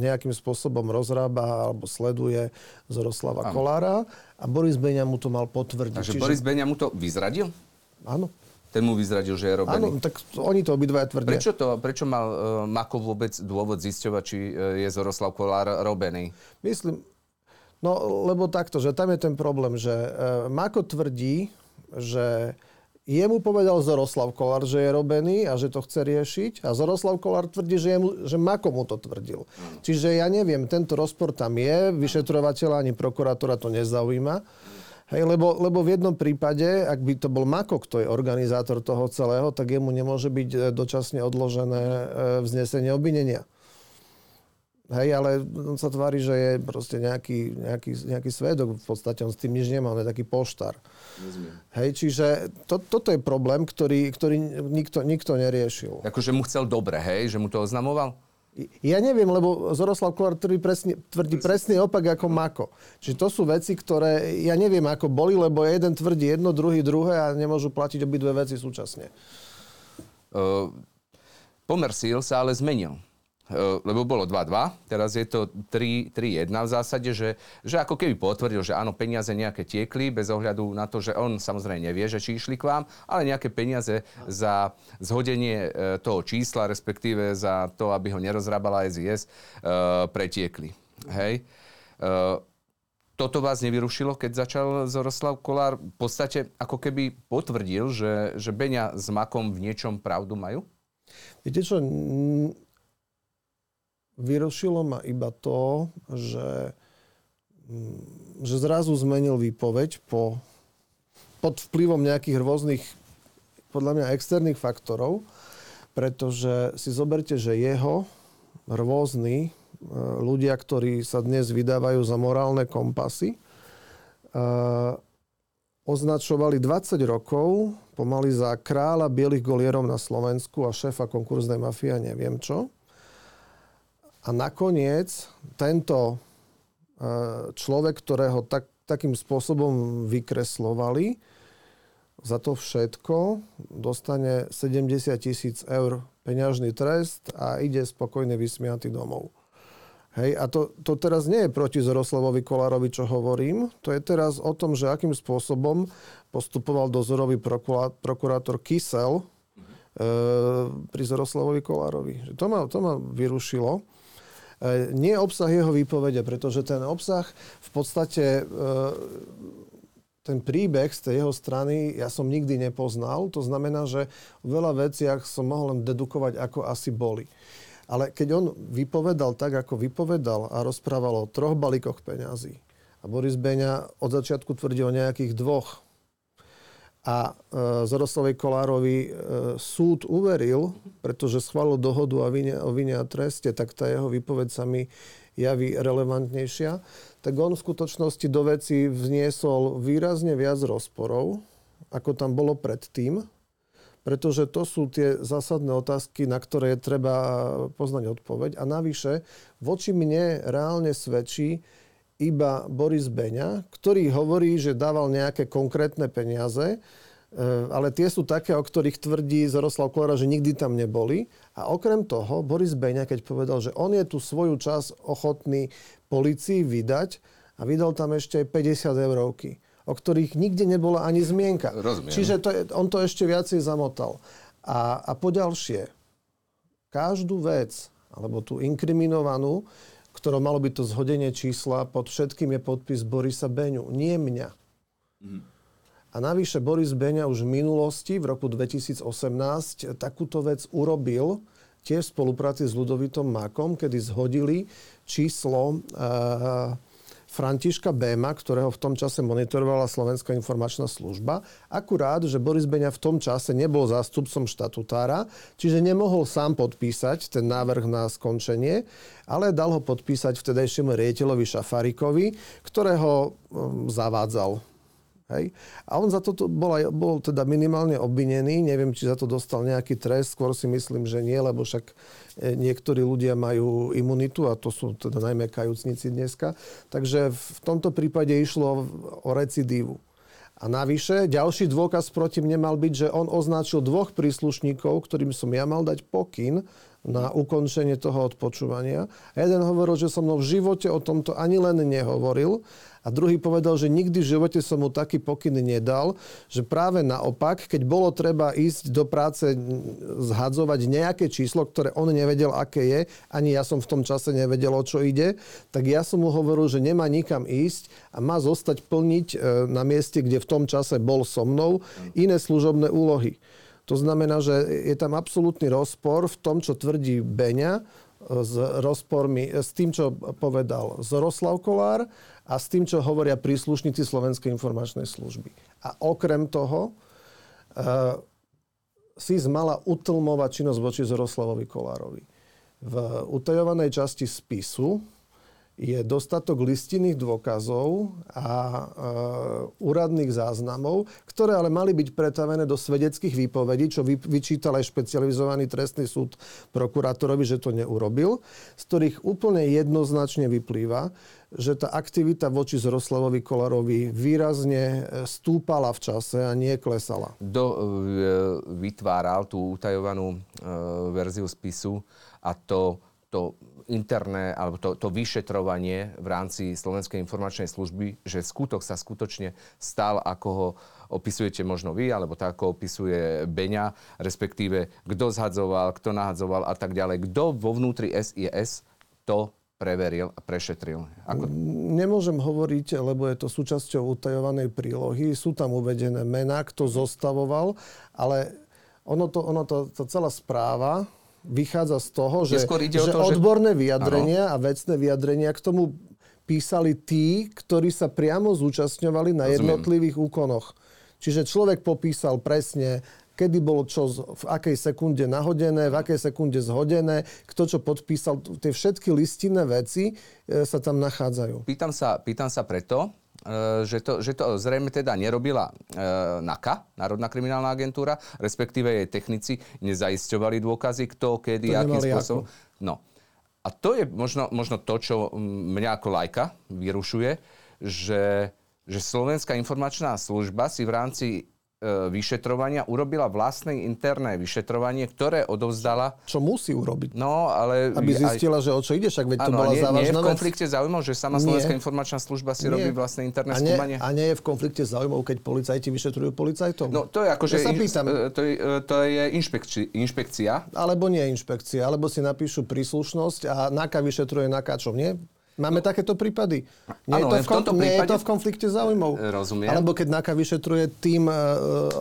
nejakým spôsobom rozrába alebo sleduje Zoroslava. Kolára a Boris Beňa mu to mal potvrdiť. Takže Čiže... Boris Beňa mu to vyzradil? Áno. Ten mu vyzradil, že je robený. Áno, tak oni to obidvaja tvrdia. Prečo, to, prečo mal uh, Mako vôbec dôvod zisťovať, či uh, je Zoroslav Kolár robený? Myslím, no lebo takto, že tam je ten problém, že uh, Mako tvrdí, že jemu povedal Zoroslav Kolár, že je robený a že to chce riešiť a Zoroslav Kolár tvrdí, že, jemu, že Mako mu to tvrdil. Mm. Čiže ja neviem, tento rozpor tam je, vyšetrovateľa ani prokurátora to nezaujíma. Hej, lebo, lebo v jednom prípade, ak by to bol Mako, kto je organizátor toho celého, tak jemu nemôže byť e, dočasne odložené e, vznesenie obvinenia. Hej, ale on sa tvári, že je proste nejaký, nejaký, nejaký svedok. V podstate on s tým nič nemá, on je taký poštár. Hej, čiže to, toto je problém, ktorý, ktorý nikto, nikto neriešil. Akože mu chcel dobre, hej? Že mu to oznamoval? Ja neviem, lebo Zoroslav Kolár tvrdí presne, tvrdí presne opak ako Mako. Čiže to sú veci, ktoré ja neviem, ako boli, lebo jeden tvrdí jedno, druhý druhé a nemôžu platiť obidve veci súčasne. Uh, pomer síl sa ale zmenil. Eh, lebo bolo 2-2, teraz je to 3-1 v zásade, že, že ako keby potvrdil, že áno, peniaze nejaké tiekli, bez ohľadu na to, že on samozrejme nevie, že či išli k vám, ale nejaké peniaze za zhodenie eh, toho čísla, respektíve za to, aby ho nerozrábala SIS, eh, pretiekli. Hej. Toto vás nevyrušilo, keď začal Zoroslav Kolár v podstate ako keby potvrdil, že, že Beňa s Makom v niečom pravdu majú? Viete čo, vyrušilo ma iba to, že, mm, že zrazu zmenil výpoveď po, pod vplyvom nejakých rôznych, podľa mňa externých faktorov, pretože si zoberte, že jeho rôzni e, ľudia, ktorí sa dnes vydávajú za morálne kompasy, e, označovali 20 rokov pomaly za kráľa bielých golierov na Slovensku a šéfa konkurznej mafie a neviem čo. A nakoniec tento e, človek, ktorého tak, takým spôsobom vykreslovali, za to všetko dostane 70 tisíc eur peňažný trest a ide spokojne vysmiatý domov. Hej, a to, to teraz nie je proti Zoroslavovi Kolárovi, čo hovorím. To je teraz o tom, že akým spôsobom postupoval dozorový prokurátor Kysel e, pri Zoroslavovi Kolárovi. To ma, to ma vyrušilo. E, nie obsah jeho výpovede, pretože ten obsah v podstate e, ten príbeh z tej jeho strany ja som nikdy nepoznal. To znamená, že v veľa veciach som mohol len dedukovať, ako asi boli. Ale keď on vypovedal tak, ako vypovedal a rozprával o troch balíkoch peňazí a Boris Beňa od začiatku tvrdil o nejakých dvoch A e, Zoroslavej Kolárovi e, súd uveril, pretože schválil dohodu o vine, o vine a treste, tak tá jeho výpoveď sa mi javí relevantnejšia. Tak on v skutočnosti do veci vzniesol výrazne viac rozporov, ako tam bolo predtým pretože to sú tie zásadné otázky, na ktoré je treba poznať odpoveď. A navyše, voči mne reálne svedčí iba Boris Beňa, ktorý hovorí, že dával nejaké konkrétne peniaze, e, ale tie sú také, o ktorých tvrdí Zoroslav Kolera, že nikdy tam neboli. A okrem toho, Boris Beňa, keď povedal, že on je tu svoju čas ochotný policii vydať a vydal tam ešte 50 eurovky o ktorých nikde nebola ani zmienka. Rozumiem. Čiže to je, on to ešte viacej zamotal. A, a poďalšie, každú vec, alebo tú inkriminovanú, ktorou malo byť to zhodenie čísla, pod všetkým je podpis Borisa Beňu, nie mňa. Mm. A navyše Boris Beňa už v minulosti, v roku 2018, takúto vec urobil tiež v spolupráci s Ludovitom Makom, kedy zhodili číslo uh, Františka Béma, ktorého v tom čase monitorovala Slovenská informačná služba. Akurát, že Boris Beňa v tom čase nebol zástupcom štatutára, čiže nemohol sám podpísať ten návrh na skončenie, ale dal ho podpísať vtedajšiemu riediteľovi Šafarikovi, ktorého um, zavádzal Hej? A on za to bol, aj, bol teda minimálne obvinený. Neviem, či za to dostal nejaký trest. Skôr si myslím, že nie, lebo však e, niektorí ľudia majú imunitu a to sú teda najmä kajúcnici dneska. Takže v tomto prípade išlo o recidívu. A navyše, ďalší dôkaz proti mne mal byť, že on označil dvoch príslušníkov, ktorým som ja mal dať pokyn na ukončenie toho odpočúvania. A jeden hovoril, že som mnou v živote o tomto ani len nehovoril a druhý povedal, že nikdy v živote som mu taký pokyn nedal, že práve naopak, keď bolo treba ísť do práce zhadzovať nejaké číslo, ktoré on nevedel, aké je, ani ja som v tom čase nevedel, o čo ide, tak ja som mu hovoril, že nemá nikam ísť a má zostať plniť e, na mieste, kde v tom čase bol so mnou, iné služobné úlohy. To znamená, že je tam absolútny rozpor v tom, čo tvrdí Beňa, s rozpormi, s tým, čo povedal Zoroslav Kolár a s tým, čo hovoria príslušníci Slovenskej informačnej služby. A okrem toho, uh, SIS mala utlmovať činnosť voči Zoroslavovi Kolárovi. V utajovanej časti spisu je dostatok listinných dôkazov a e, úradných záznamov, ktoré ale mali byť pretavené do svedeckých výpovedí, čo vy, vyčítal aj špecializovaný trestný súd prokurátorovi, že to neurobil, z ktorých úplne jednoznačne vyplýva, že tá aktivita voči Zroslavovi Kolarovi výrazne e, stúpala v čase a nie klesala. Kto e, vytváral tú utajovanú e, verziu spisu a to, to interné, alebo to, to vyšetrovanie v rámci Slovenskej informačnej služby, že skutok sa skutočne stal, ako ho opisujete možno vy, alebo tak, ako opisuje Beňa, respektíve kto zhadzoval, kto nahadzoval a tak ďalej. Kto vo vnútri SIS to preveril a prešetril? Ako... Nemôžem hovoriť, lebo je to súčasťou utajovanej prílohy. Sú tam uvedené mená, kto zostavoval, ale ono to, ono to, to celá správa vychádza z toho, že, že to, odborné že... vyjadrenia ano. a vecné vyjadrenia k tomu písali tí, ktorí sa priamo zúčastňovali na Rozumiem. jednotlivých úkonoch. Čiže človek popísal presne, kedy bolo čo v akej sekunde nahodené, v akej sekunde zhodené, kto čo podpísal. Tie všetky listinné veci e, sa tam nachádzajú. Pýtam sa, pýtam sa preto, že to, že to zrejme teda nerobila e, NAKA, Národná kriminálna agentúra, respektíve jej technici nezaisťovali dôkazy, kto, kedy, to akým spôsobom. No. A to je možno, možno to, čo mňa ako lajka vyrušuje, že, že Slovenská informačná služba si v rámci E, vyšetrovania urobila vlastné interné vyšetrovanie, ktoré odovzdala... Čo musí urobiť? No, ale... Aby zistila, aj... že o čo ide, však veď to bola nie, závažná nie je v konflikte záujmov, že sama Slovenská informačná služba si nie. robí vlastné interné a nie, skúmanie? A nie je v konflikte záujmov, keď policajti vyšetrujú policajtov? No, to je akože... Ja sa pýtam. E, to je, e, to je inšpekci, inšpekcia. Alebo nie inšpekcia, alebo si napíšu príslušnosť a NAKA vyšetruje NAKA, čo nie? Máme no. takéto prípady. Nie, ano, je, to v, kom- nie prípade... je to v konflikte záujmov. Rozumiem. Alebo keď NAKA vyšetruje tým e,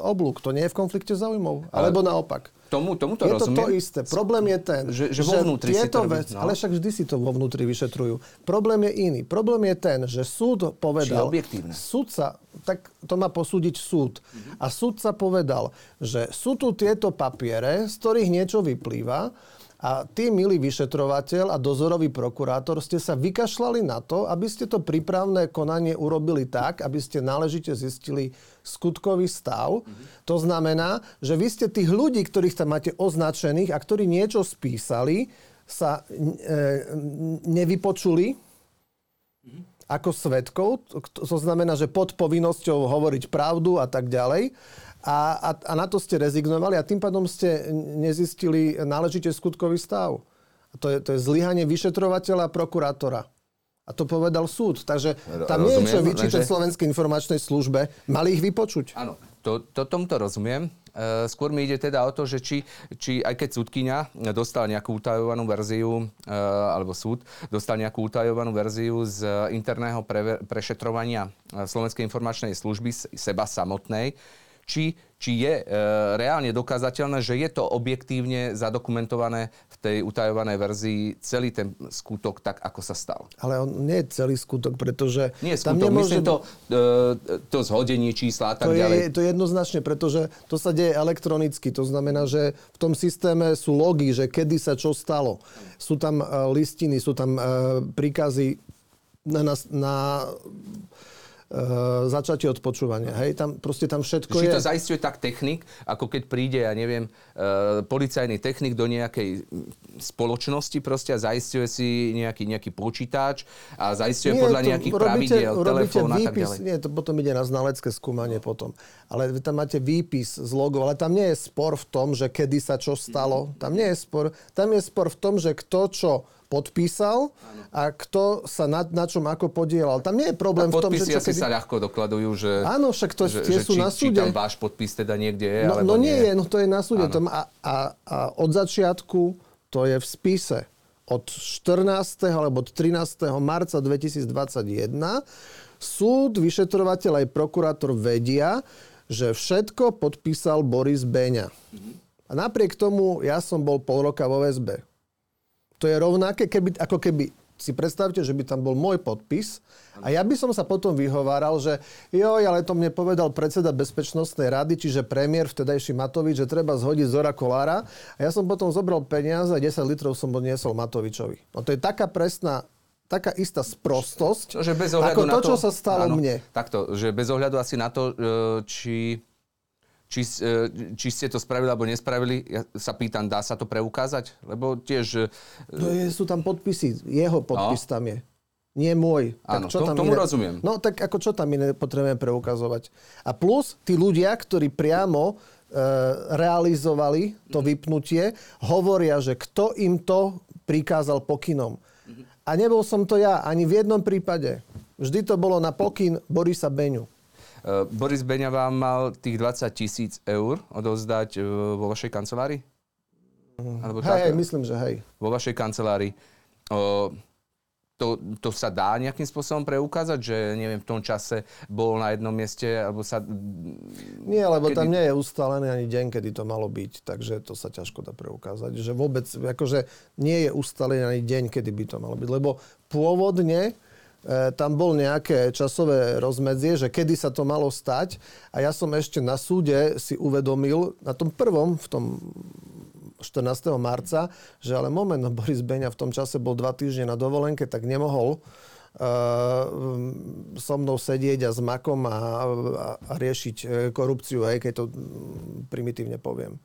oblúk, to nie je v konflikte záujmov. Alebo Ale... naopak. Tomu, tomu to je rozumiem. to to isté. Problém je ten, že, že, vo vnútri že tieto si to vec, no. ale však vždy si to vo vnútri vyšetrujú. Problém je iný. Problém je ten, že súd povedal... Či Súdca, tak to má posúdiť súd. Mm-hmm. A súdca povedal, že sú tu tieto papiere, z ktorých niečo vyplýva a ty, milý vyšetrovateľ a dozorový prokurátor, ste sa vykašľali na to, aby ste to prípravné konanie urobili tak, aby ste náležite zistili skutkový stav. Mm-hmm. To znamená, že vy ste tých ľudí, ktorých tam máte označených a ktorí niečo spísali, sa e, nevypočuli mm-hmm. ako svetkov. To znamená, že pod povinnosťou hovoriť pravdu a tak ďalej a, a, a na to ste rezignovali a tým pádom ste nezistili náležite skutkový stav. A to je, to je zlyhanie vyšetrovateľa a prokurátora. A to povedal súd. Takže tam nie je čo vyčítať že... Slovenskej informačnej službe. Mali ich vypočuť. Áno, to, to, tomuto rozumiem. E, skôr mi ide teda o to, že či, či aj keď súdkynia dostala nejakú utajovanú verziu, e, alebo súd dostal nejakú utajovanú verziu z interného pre, prešetrovania Slovenskej informačnej služby seba samotnej, či, či je e, reálne dokázateľné, že je to objektívne zadokumentované v tej utajovanej verzii celý ten skutok tak, ako sa stal. Ale on nie je celý skutok, pretože... Nie skutok, tam nemôže... myslím to, e, to zhodenie čísla a tak to ďalej. Je, to je jednoznačne, pretože to sa deje elektronicky. To znamená, že v tom systéme sú logy, že kedy sa čo stalo. Sú tam e, listiny, sú tam e, príkazy na, na, na uh, začatie odpočúvania. Hej, tam proste tam všetko Či je... to zaistuje tak technik, ako keď príde, ja neviem, uh, policajný technik do nejakej spoločnosti proste a zaistuje si nejaký, nejaký počítač a zaistuje Nie, podľa nejakých robíte, pravidiel, telefón a tak ďalej. Nie, to potom ide na znalecké skúmanie potom. Ale vy tam máte výpis z logov, ale tam nie je spor v tom, že kedy sa čo stalo. Tam nie je spor. Tam je spor v tom, že kto čo podpísal a kto sa na, na čom ako podielal. Tam nie je problém v tom, že... Čo, asi kedy... sa ľahko dokladujú, že... Áno, však to že, tie že, sú či, na súde. Či tam váš podpis teda niekde je, no, no nie nie je, no to je na súde. Tom a, a, a od začiatku to je v spise. Od 14. alebo od 13. marca 2021 súd, vyšetrovateľ aj prokurátor vedia, že všetko podpísal Boris Beňa. Mhm. A napriek tomu ja som bol pol roka vo väzbe. To je rovnaké, keby, ako keby si predstavte, že by tam bol môj podpis a ja by som sa potom vyhováral, že joj, ale to mne povedal predseda Bezpečnostnej rady, čiže premiér vtedajší Matovič, že treba zhodiť Zora Kolára a ja som potom zobral peniaze a 10 litrov som odniesol Matovičovi. No to je taká presná taká istá sprostosť, že bez ako to, to, čo sa stalo áno, mne. Takto, že bez ohľadu asi na to, e, či či, e, či ste to spravili alebo nespravili, ja sa pýtam, dá sa to preukázať? Lebo tiež... E, no je, sú tam podpisy, jeho podpis no. tam je. Nie môj. Áno, tak čo tam tomu iné? rozumiem. No tak ako čo tam iné potrebujeme preukazovať? A plus tí ľudia, ktorí priamo e, realizovali to mm vypnutie, hovoria, že kto im to prikázal pokynom. mm A nebol som to ja ani v jednom prípade. Vždy to bolo na pokyn Borisa Beňu. Eh, Boris Beňa vám mal tých 20 tisíc eur odovzdať eh, vo vašej kancelárii? Alebo hej, tak, myslím, že hej. Vo vašej kancelárii. O, to, to sa dá nejakým spôsobom preukázať, že neviem, v tom čase bol na jednom mieste, alebo sa... Nie, lebo kedy... tam nie je ustálený ani deň, kedy to malo byť, takže to sa ťažko dá preukázať. Že vôbec, akože nie je ustálený ani deň, kedy by to malo byť, lebo pôvodne tam bol nejaké časové rozmedzie, že kedy sa to malo stať. A ja som ešte na súde si uvedomil, na tom prvom, v tom 14. marca, že ale moment, no Boris Beňa v tom čase bol dva týždne na dovolenke, tak nemohol uh, so mnou sedieť a s makom a, a, a riešiť e, korupciu, hej, keď to primitívne poviem.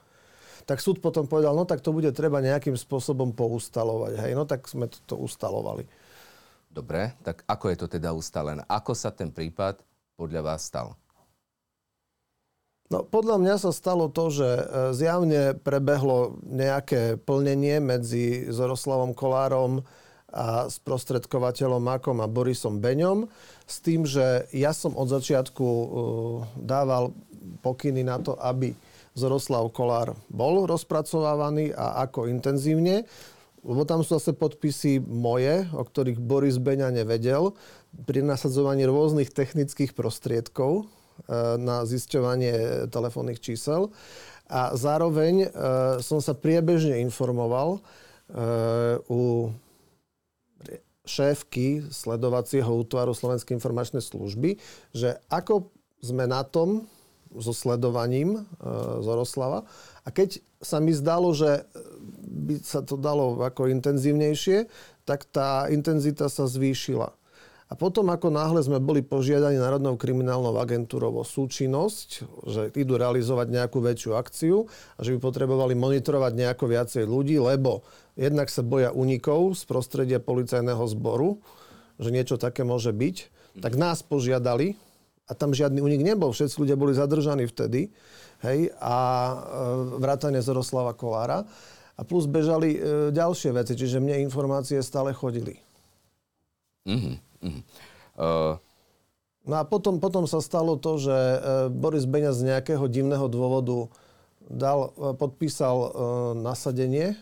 Tak súd potom povedal, no tak to bude treba nejakým spôsobom poustalovať. Hej, no tak sme to, to ustalovali. Dobre, tak ako je to teda ustalené? Ako sa ten prípad podľa vás stal? No, podľa mňa sa stalo to, že e, zjavne prebehlo nejaké plnenie medzi Zoroslavom Kolárom a sprostredkovateľom Makom a Borisom Beňom s tým, že ja som od začiatku uh, dával pokyny na to, aby Zoroslav Kolár bol rozpracovávaný a ako intenzívne. Lebo tam sú zase podpisy moje, o ktorých Boris Beňa nevedel, pri nasadzovaní rôznych technických prostriedkov e, na zisťovanie telefónnych čísel. A zároveň e, som sa priebežne informoval e, u šéfky sledovacieho útvaru Slovenskej informačnej služby, že ako sme na tom so sledovaním Zoroslava. A keď sa mi zdalo, že by sa to dalo ako intenzívnejšie, tak tá intenzita sa zvýšila. A potom, ako náhle sme boli požiadaní Národnou kriminálnou agentúrou o súčinnosť, že idú realizovať nejakú väčšiu akciu a že by potrebovali monitorovať nejako viacej ľudí, lebo jednak sa boja unikov z prostredia policajného zboru, že niečo také môže byť, tak nás požiadali, a tam žiadny unik nebol, všetci ľudia boli zadržaní vtedy, hej, a e, vrátane Zoroslava Kolára. A plus bežali e, ďalšie veci, čiže mne informácie stále chodili. Mm-hmm. Uh... No a potom, potom sa stalo to, že e, Boris Beňa z nejakého divného dôvodu dal, e, podpísal e, nasadenie e,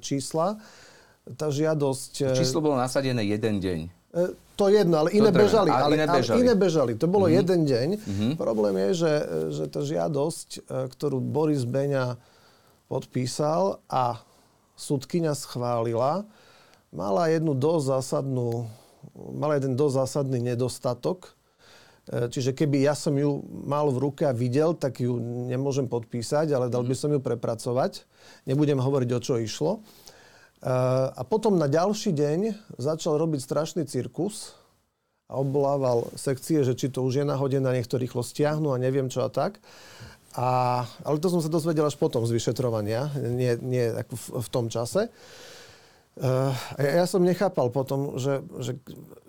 čísla. Tá žiadosť... Číslo bolo nasadené jeden deň. E, to jedno, ale iné to bežali. Ale, iné bežali. Ale iné bežali. To bolo mm-hmm. jeden deň. Mm-hmm. Problém je, že, že tá žiadosť, ktorú Boris Beňa podpísal a súdkyňa schválila, mala jednu dosť zásadnú, mala jeden dosť zásadný nedostatok. E, čiže keby ja som ju mal v ruke a videl, tak ju nemôžem podpísať, ale dal by som ju prepracovať. Nebudem hovoriť, o čo išlo. E, a potom na ďalší deň začal robiť strašný cirkus a obvolával sekcie, že či to už je nahodené, nech to rýchlo stiahnu a neviem čo a tak. A, ale to som sa dozvedel až potom z vyšetrovania, nie, nie v, v tom čase. Uh, ja, ja som nechápal potom, že, že,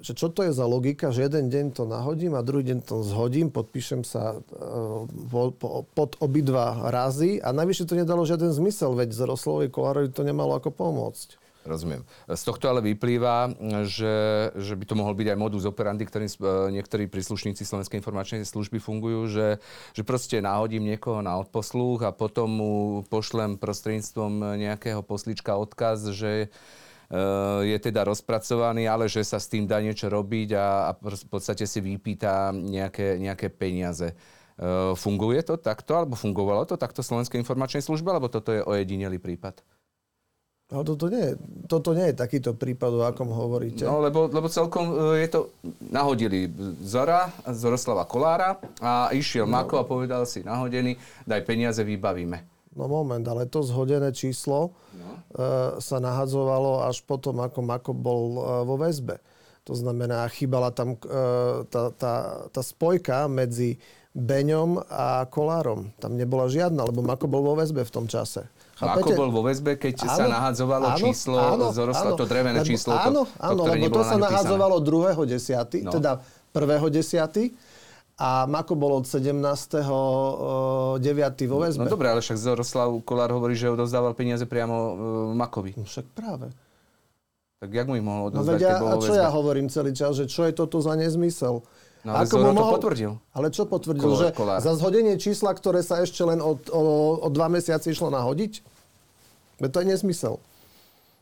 že čo to je za logika, že jeden deň to nahodím a druhý deň to zhodím, podpíšem sa uh, po, po, pod obidva razy a najvyššie to nedalo žiaden zmysel, veď z Roslovej Kolárovi to nemalo ako pomôcť. Rozumiem. Z tohto ale vyplýva, že, že by to mohol byť aj modus operandi, ktorým e, niektorí príslušníci Slovenskej informačnej služby fungujú, že, že proste náhodím niekoho na odposluch a potom mu pošlem prostredníctvom nejakého poslička odkaz, že e, je teda rozpracovaný, ale že sa s tým dá niečo robiť a, a v podstate si vypýta nejaké, nejaké peniaze. E, funguje to takto, alebo fungovalo to takto Slovenskej informačnej službe, alebo toto je ojedinelý prípad? No toto nie, toto nie je takýto prípad, o akom hovoríte. No, lebo, lebo celkom e, je to... Nahodili Zora, Zoroslava Kolára a išiel no. Mako a povedal si, nahodený, daj peniaze, vybavíme. No moment, ale to zhodené číslo no. e, sa nahadzovalo až potom, ako Mako bol e, vo väzbe. To znamená, chýbala tam e, tá, tá, tá spojka medzi Beňom a Kolárom. Tam nebola žiadna, lebo Mako bol vo väzbe v tom čase. Chápete? Ako bol vo väzbe, keď áno, sa nahadzovalo áno, číslo, áno, zorostlo to drevené lebo, číslo, áno, to, áno, to, lebo to sa nahadzovalo 2.10., no. teda 1.10., a Mako bol od 17.9. vo no, väzbe. No, no dobre, ale však Zoroslav Kolár hovorí, že odovzdával peniaze priamo uh, Makovi. No však práve. Tak jak mu ich mohol odovzdať, no, vedia, keď bol A čo ja hovorím celý čas, že čo je toto za nezmysel? No ale Ako Zoro mohol... to potvrdil. Ale čo potvrdil? Kolár, že Kolár. za zhodenie čísla, ktoré sa ešte len od, o, o dva mesiace išlo nahodiť? Veď to je nezmysel.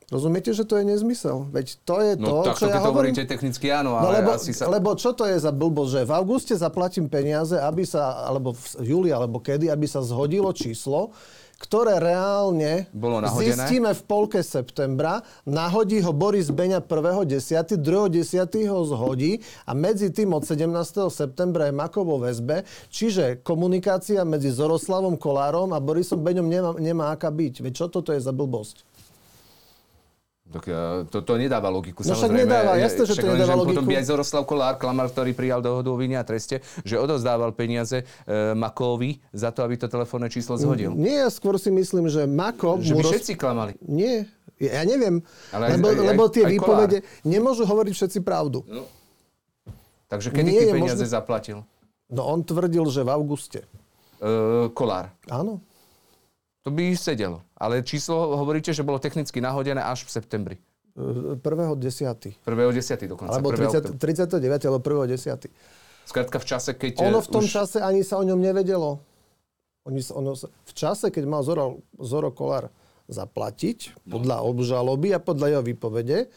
Rozumiete, že to je nezmysel? Veď to je no, to, tak, čo ja hovorím. hovoríte technicky áno, no, ale lebo, asi sa... Lebo čo to je za blbosť, že v auguste zaplatím peniaze, aby sa, alebo v júli, alebo kedy, aby sa zhodilo číslo, ktoré reálne Bolo zistíme v polke septembra. Nahodí ho Boris Beňa 1.10., 2.10. ho zhodí a medzi tým od 17. septembra je Makovo väzbe. Čiže komunikácia medzi Zoroslavom Kolárom a Borisom Beňom nemá, nemá aká byť. Veď čo toto je za blbosť? Tak to, to nedáva logiku. No však nedáva, jasne, že to nedáva logiku. Potom by aj Zoroslav Kolár, klamar, ktorý prijal dohodu o vine a treste, že odozdával peniaze e, Makovi za to, aby to telefónne číslo zhodil. Nie, ja skôr si myslím, že Mako... Že by roz... všetci klamali. Nie, ja neviem. Ale lebo, aj, aj, lebo tie aj výpovede kolár. nemôžu hovoriť všetci pravdu. No. Takže kedy Nie tie peniaze možno... zaplatil? No on tvrdil, že v auguste. E, kolár. Áno. To by sedelo. Ale číslo hovoríte, že bolo technicky nahodené až v septembri. 1.10. 1.10. dokonca. Alebo 30, 39. alebo 1.10. Skrátka v čase, keď... Ono v tom už... čase ani sa o ňom nevedelo. Oni, ono, v čase, keď mal Zoro, Zoro Kolár zaplatiť podľa obžaloby a podľa jeho výpovede.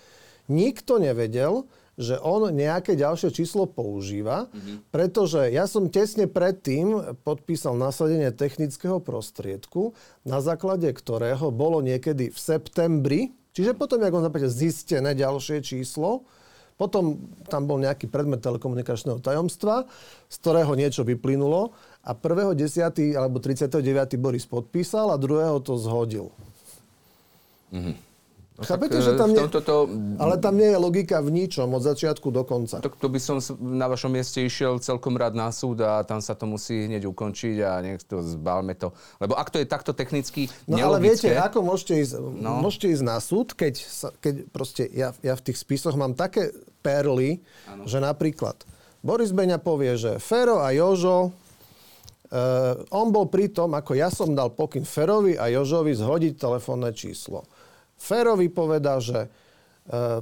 Nikto nevedel, že on nejaké ďalšie číslo používa, mm-hmm. pretože ja som tesne predtým podpísal nasadenie technického prostriedku, na základe ktorého bolo niekedy v septembri, čiže potom, ako on zapáte, zistené ďalšie číslo, potom tam bol nejaký predmet telekomunikačného tajomstva, z ktorého niečo vyplynulo a 1.10. alebo 39. Boris podpísal a druhého to zhodil. Mm-hmm. No Chápete, tak, že tam nie... To... Ale tam nie je logika v ničom od začiatku do konca. Tak to by som na vašom mieste išiel celkom rád na súd a tam sa to musí hneď ukončiť a nech to zbalme to. Lebo ak to je takto technicky No nelogické, ale viete, ako môžete ísť, no. môžete ísť na súd, keď, sa, keď proste ja, ja v tých spisoch mám také perly, ano. že napríklad Boris Beňa povie, že Fero a Jožo Uh, on bol pri tom, ako ja som dal pokyn Ferovi a Jožovi zhodiť telefónne číslo. Ferovi povedal, že e,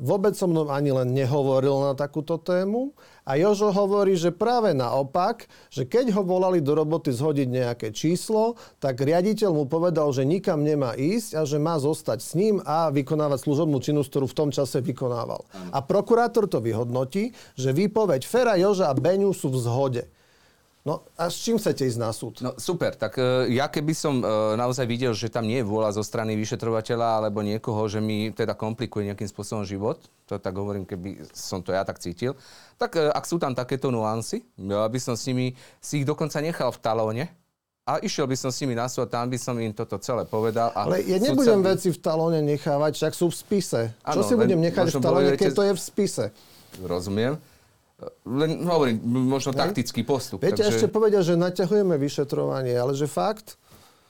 vôbec so mnou ani len nehovoril na takúto tému. A Jožo hovorí, že práve naopak, že keď ho volali do roboty zhodiť nejaké číslo, tak riaditeľ mu povedal, že nikam nemá ísť a že má zostať s ním a vykonávať služobnú činnosť, ktorú v tom čase vykonával. A prokurátor to vyhodnotí, že výpoveď Fera, Joža a Beňu sú v zhode. No a s čím chcete ísť na súd? No super, tak uh, ja keby som uh, naozaj videl, že tam nie je vôľa zo strany vyšetrovateľa alebo niekoho, že mi teda komplikuje nejakým spôsobom život, to tak hovorím, keby som to ja tak cítil, tak uh, ak sú tam takéto nuancy, ja by som s nimi si ich dokonca nechal v talóne, a išiel by som s nimi na súd, tam by som im toto celé povedal. A Ale ja nebudem by... veci v talóne nechávať, však sú v spise. Čo ano, si budem nechať v talóne, keď to je v spise? Rozumiem. Len hovorím, možno Hej. taktický postup. Viete, takže... ešte povedia, že naťahujeme vyšetrovanie, ale že fakt?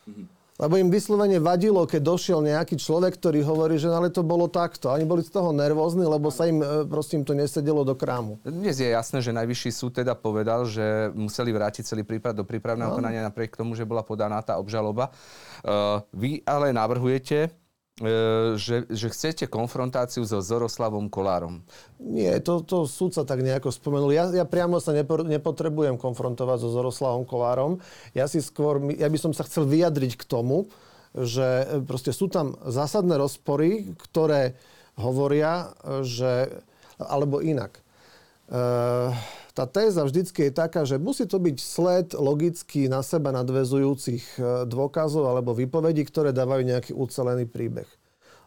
Mhm. Lebo im vyslovene vadilo, keď došiel nejaký človek, ktorý hovorí, že ale to bolo takto. Oni boli z toho nervózni, lebo sa im e, prosím to nesedelo do krámu. Dnes je jasné, že najvyšší súd teda povedal, že museli vrátiť celý prípad do prípravného no. konania napriek tomu, že bola podaná tá obžaloba. Uh, vy ale navrhujete, že, že chcete konfrontáciu so Zoroslavom Kolárom. Nie, to, to súd sa tak nejako spomenul. Ja, ja priamo sa nepo, nepotrebujem konfrontovať so Zoroslavom Kolárom. Ja si skôr, ja by som sa chcel vyjadriť k tomu, že e, proste sú tam zásadné rozpory, ktoré hovoria, že, alebo inak. E, tá téza vždycky je taká, že musí to byť sled logicky na seba nadvezujúcich e, dôkazov alebo výpovedí, ktoré dávajú nejaký ucelený príbeh.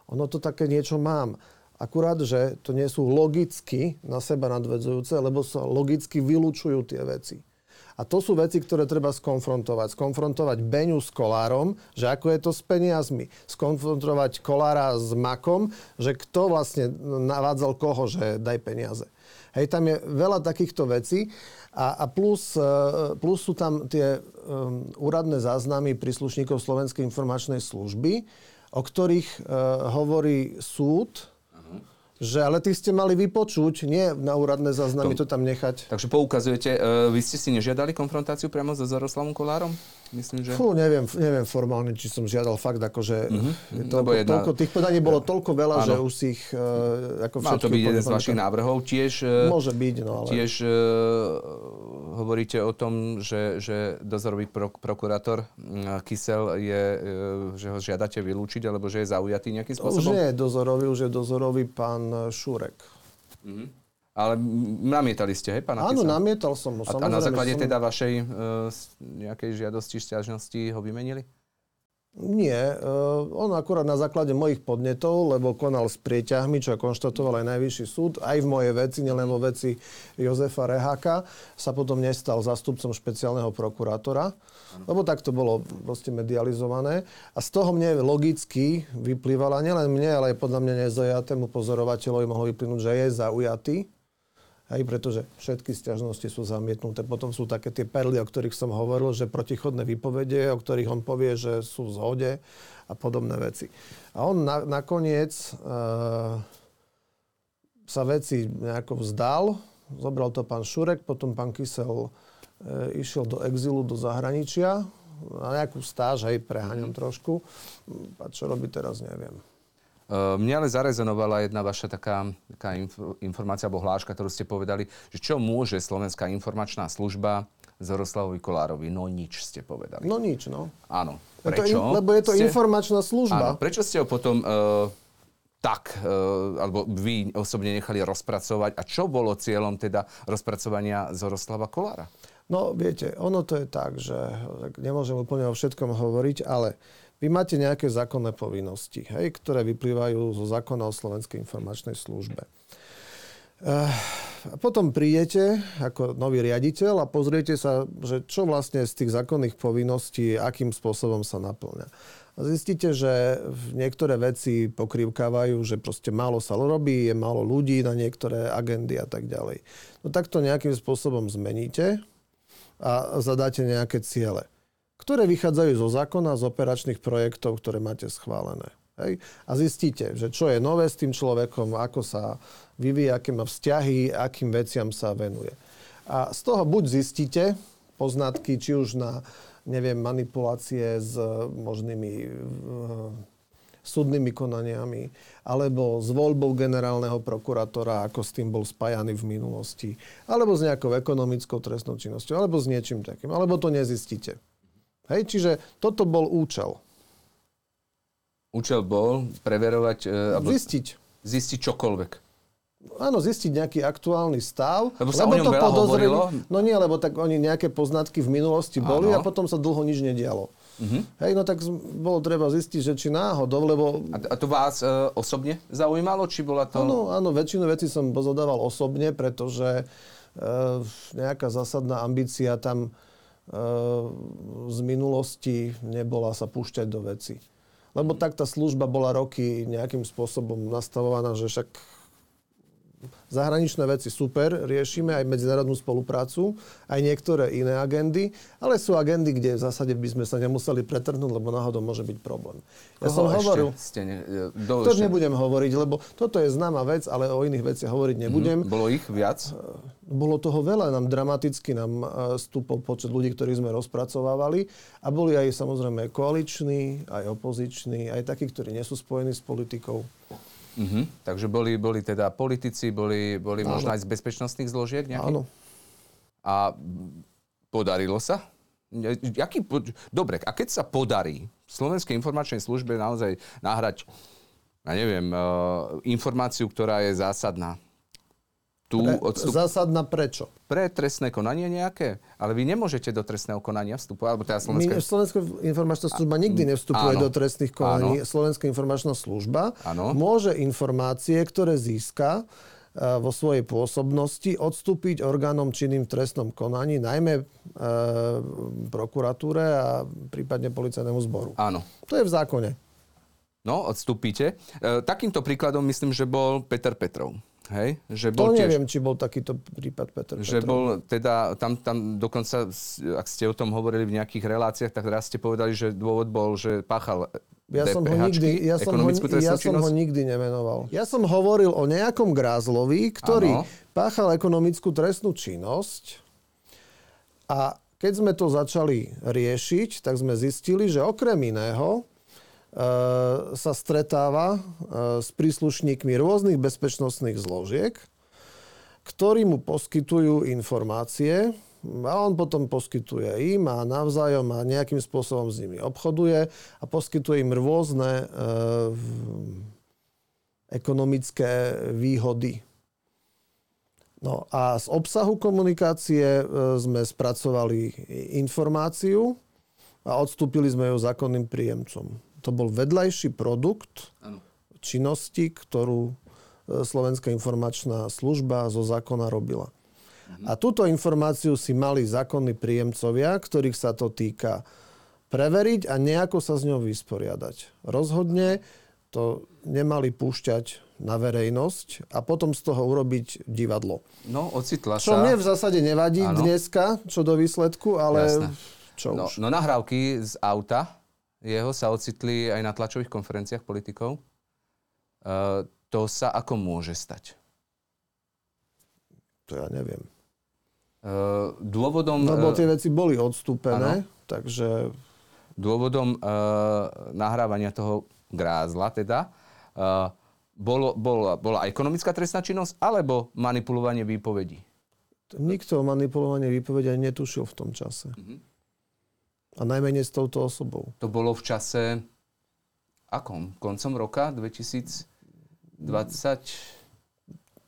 Ono to také niečo mám. Akurát, že to nie sú logicky na seba nadvezujúce, lebo sa logicky vylúčujú tie veci. A to sú veci, ktoré treba skonfrontovať. Skonfrontovať Beňu s Kolárom, že ako je to s peniazmi. Skonfrontovať Kolára s Makom, že kto vlastne navádzal koho, že daj peniaze. Hej, tam je veľa takýchto vecí a, a plus, e, plus sú tam tie um, úradné záznamy príslušníkov Slovenskej informačnej služby, o ktorých uh, hovorí súd, že ale ty ste mali vypočuť, nie na úradné záznamy to, to tam nechať. Takže poukazujete, uh, vy ste si nežiadali konfrontáciu priamo so Zaroslavom Kolárom? Myslím, že... Fú, neviem, neviem formálne, či som žiadal fakt, akože mm-hmm. toľko, jedna... toľko, tých podaní bolo toľko veľa, ano. že už si ich uh, ako Mal to byť jeden z vašich návrhov. Tiež, uh, Môže byť, no ale... Tiež uh, hovoríte o tom, že, že dozorový pro, prokurátor uh, Kysel je, uh, že ho žiadate vylúčiť, alebo že je zaujatý nejakým spôsobom? Už nie je dozorový, už je dozorový pán Šurek. Mm-hmm. Ale namietali ste, hej, pán Áno, namietal som mu. A, a na základe som... teda vašej uh, nejakej žiadosti, stiažnosti ho vymenili? Nie, uh, on akurát na základe mojich podnetov, lebo konal s prieťahmi, čo konštatoval aj Najvyšší súd, aj v mojej veci, nielen vo veci Jozefa Reháka, sa potom nestal zastupcom špeciálneho prokurátora, lebo tak to bolo proste medializované. A z toho mne logicky vyplývala, nielen mne, ale aj podľa mňa nezajatému pozorovateľovi mohlo vyplynúť, že je zaujatý Hej, pretože všetky stiažnosti sú zamietnuté. Potom sú také tie perly, o ktorých som hovoril, že protichodné výpovede, o ktorých on povie, že sú v zhode a podobné veci. A on na, nakoniec e, sa veci nejako vzdal, zobral to pán Šurek, potom pán Kysel e, išiel do exilu, do zahraničia, na nejakú stáž, hej, preháňam trošku. A čo robí teraz, neviem. Eh, mne ale zarezonovala jedna vaša taká, taká informácia alebo hláška, ktorú ste povedali, že čo môže Slovenská informačná služba Zoroslavovi Kolárovi? No nič ste povedali. No nič, no. Áno. Prečo? Je to, lebo je to ste... informačná služba. Áno, prečo ste ho potom uh, tak, uh, alebo vy osobne nechali rozpracovať? A čo bolo cieľom teda rozpracovania Zoroslava Kolára? No, viete, ono to je tak, že tak nemôžem úplne o všetkom hovoriť, ale vy máte nejaké zákonné povinnosti, hej, ktoré vyplývajú zo zákona o Slovenskej informačnej službe. Uh, potom prídete ako nový riaditeľ a pozriete sa, že čo vlastne z tých zákonných povinností, akým spôsobom sa naplňa. A zistíte, že niektoré veci pokrývkávajú, že proste málo sa robí, je málo ľudí na niektoré agendy a tak ďalej. No tak to nejakým spôsobom zmeníte a zadáte nejaké ciele ktoré vychádzajú zo zákona, z operačných projektov, ktoré máte schválené. Hej? A zistíte, že čo je nové s tým človekom, ako sa vyvíja, aké má vzťahy, akým veciam sa venuje. A z toho buď zistíte poznatky, či už na neviem, manipulácie s možnými uh, súdnymi konaniami, alebo s voľbou generálneho prokurátora, ako s tým bol spájaný v minulosti, alebo s nejakou ekonomickou trestnou činnosťou, alebo s niečím takým, alebo to nezistíte. Hej, čiže toto bol účel. Účel bol preverovať... E, alebo zistiť. Zistiť čokoľvek. Áno, zistiť nejaký aktuálny stav. Lebo sa lebo o ňom to veľa hovorilo? No nie, lebo tak oni nejaké poznatky v minulosti boli Áno. a potom sa dlho nič nedialo. Uh-huh. Hej, no tak bolo treba zistiť, že či náhodou, lebo... A, a to vás e, osobne zaujímalo, či bola to... Áno, áno, väčšinu vecí som pozadával osobne, pretože e, nejaká zásadná ambícia tam z minulosti nebola sa púšťať do veci. Lebo tak tá služba bola roky nejakým spôsobom nastavovaná, že však Zahraničné veci super, riešime aj medzinárodnú spoluprácu, aj niektoré iné agendy, ale sú agendy, kde v zásade by sme sa nemuseli pretrhnúť, lebo náhodou môže byť problém. Ja Koho som hovoril... Ste ne, do to ešte? nebudem hovoriť, lebo toto je známa vec, ale o iných veciach hovoriť nebudem. Mm-hmm. Bolo ich viac? Bolo toho veľa, nám dramaticky nám e, stúpol počet ľudí, ktorých sme rozpracovávali a boli aj samozrejme koaliční, aj opoziční, aj takí, ktorí nie sú spojení s politikou. Uh-huh. Takže boli, boli teda politici, boli, boli možno aj z bezpečnostných zložiek nejakých? Áno. A podarilo sa? Jaký, dobre, a keď sa podarí Slovenskej informačnej službe naozaj nahrať, ja neviem, uh, informáciu, ktorá je zásadná, tu Pre, odstup... Zásadná prečo? Pre trestné konanie nejaké? Ale vy nemôžete do trestného konania vstupovať? Alebo teda Slovenská... Slovenská informačná služba nikdy nevstupuje áno. do trestných konaní. Áno. Slovenská informačná služba áno. môže informácie, ktoré získa e, vo svojej pôsobnosti odstúpiť orgánom činným v trestnom konaní, najmä e, prokuratúre a prípadne policajnému zboru. Áno. To je v zákone. No, odstúpite. E, takýmto príkladom myslím, že bol Peter Petrov. Hej? Že bol to neviem, či bol takýto prípad Peter Že Petrov. bol teda, tam, tam dokonca, ak ste o tom hovorili v nejakých reláciách, tak raz ste povedali, že dôvod bol, že páchal ja som, ho nikdy, ja, som ho, ja som ho nikdy nemenoval. Ja som hovoril o nejakom Grázlovi, ktorý ano. páchal ekonomickú trestnú činnosť a keď sme to začali riešiť, tak sme zistili, že okrem iného sa stretáva e, s príslušníkmi rôznych bezpečnostných zložiek, ktorí mu poskytujú informácie a on potom poskytuje im a navzájom a nejakým spôsobom s nimi obchoduje a poskytuje im rôzne e, ekonomické výhody. No a z obsahu komunikácie sme spracovali informáciu a odstúpili sme ju zákonným príjemcom to bol vedľajší produkt ano. činnosti, ktorú e, Slovenská informačná služba zo zákona robila. Mhm. A túto informáciu si mali zákonní príjemcovia, ktorých sa to týka preveriť a nejako sa s ňou vysporiadať. Rozhodne to nemali púšťať na verejnosť a potom z toho urobiť divadlo. No, ocitla sa. Čo mne v zásade nevadí ano. dneska, čo do výsledku, ale Jasné. čo no, už. No nahrávky z auta jeho sa ocitli aj na tlačových konferenciách politikov. Uh, to sa ako môže stať? To ja neviem. Uh, dôvodom... Lebo tie veci boli odstúpené, ano. takže... Dôvodom uh, nahrávania toho grázla teda uh, bolo, bol, bola ekonomická trestná činnosť alebo manipulovanie výpovedí? Nikto manipulovanie výpovedí netušil v tom čase. Uh-huh. A najmenej s touto osobou. To bolo v čase akom? Koncom roka 2020?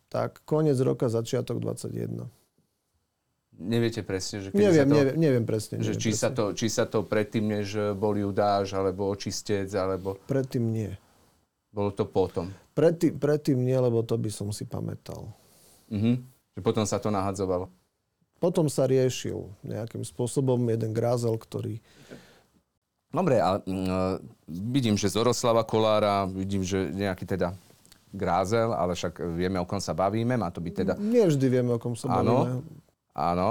Tak, koniec roka, začiatok 21. Neviete presne, že neviem, sa to, neviem, neviem presne. Že neviem či, presne. Sa to, či sa to predtým, než bol Judáš, alebo očistec, alebo... Predtým nie. Bolo to potom. Predtým, predtým nie, lebo to by som si pamätal. Mhm. Že potom sa to nahadzovalo. Potom sa riešil nejakým spôsobom jeden grázel, ktorý... Dobre, a mm, vidím, že Zoroslava Kolára, vidím, že nejaký teda grázel, ale však vieme, o kom sa bavíme, má to byť teda... Nie vždy vieme, o kom sa Áno. bavíme. Áno.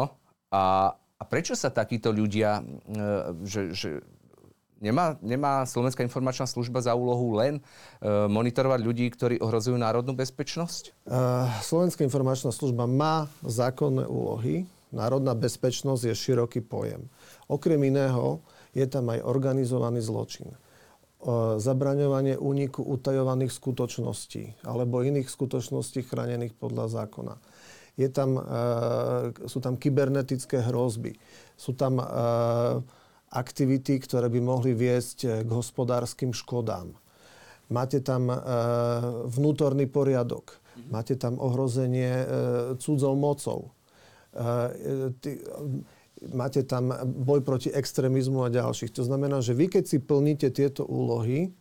A, a prečo sa takíto ľudia, e, že, že nemá, nemá Slovenská informačná služba za úlohu len e, monitorovať ľudí, ktorí ohrozujú národnú bezpečnosť? Uh, Slovenská informačná služba má zákonné úlohy. Národná bezpečnosť je široký pojem. Okrem iného je tam aj organizovaný zločin. Uh, Zabraňovanie úniku utajovaných skutočností alebo iných skutočností chránených podľa zákona. Je tam, uh, sú tam kybernetické hrozby. Sú tam uh, aktivity, ktoré by mohli viesť k hospodárskym škodám. Máte tam e, vnútorný poriadok. Máte tam ohrozenie e, cudzou mocou. Máte tam boj proti extrémizmu a ďalších. To znamená, že vy keď si plníte tieto úlohy,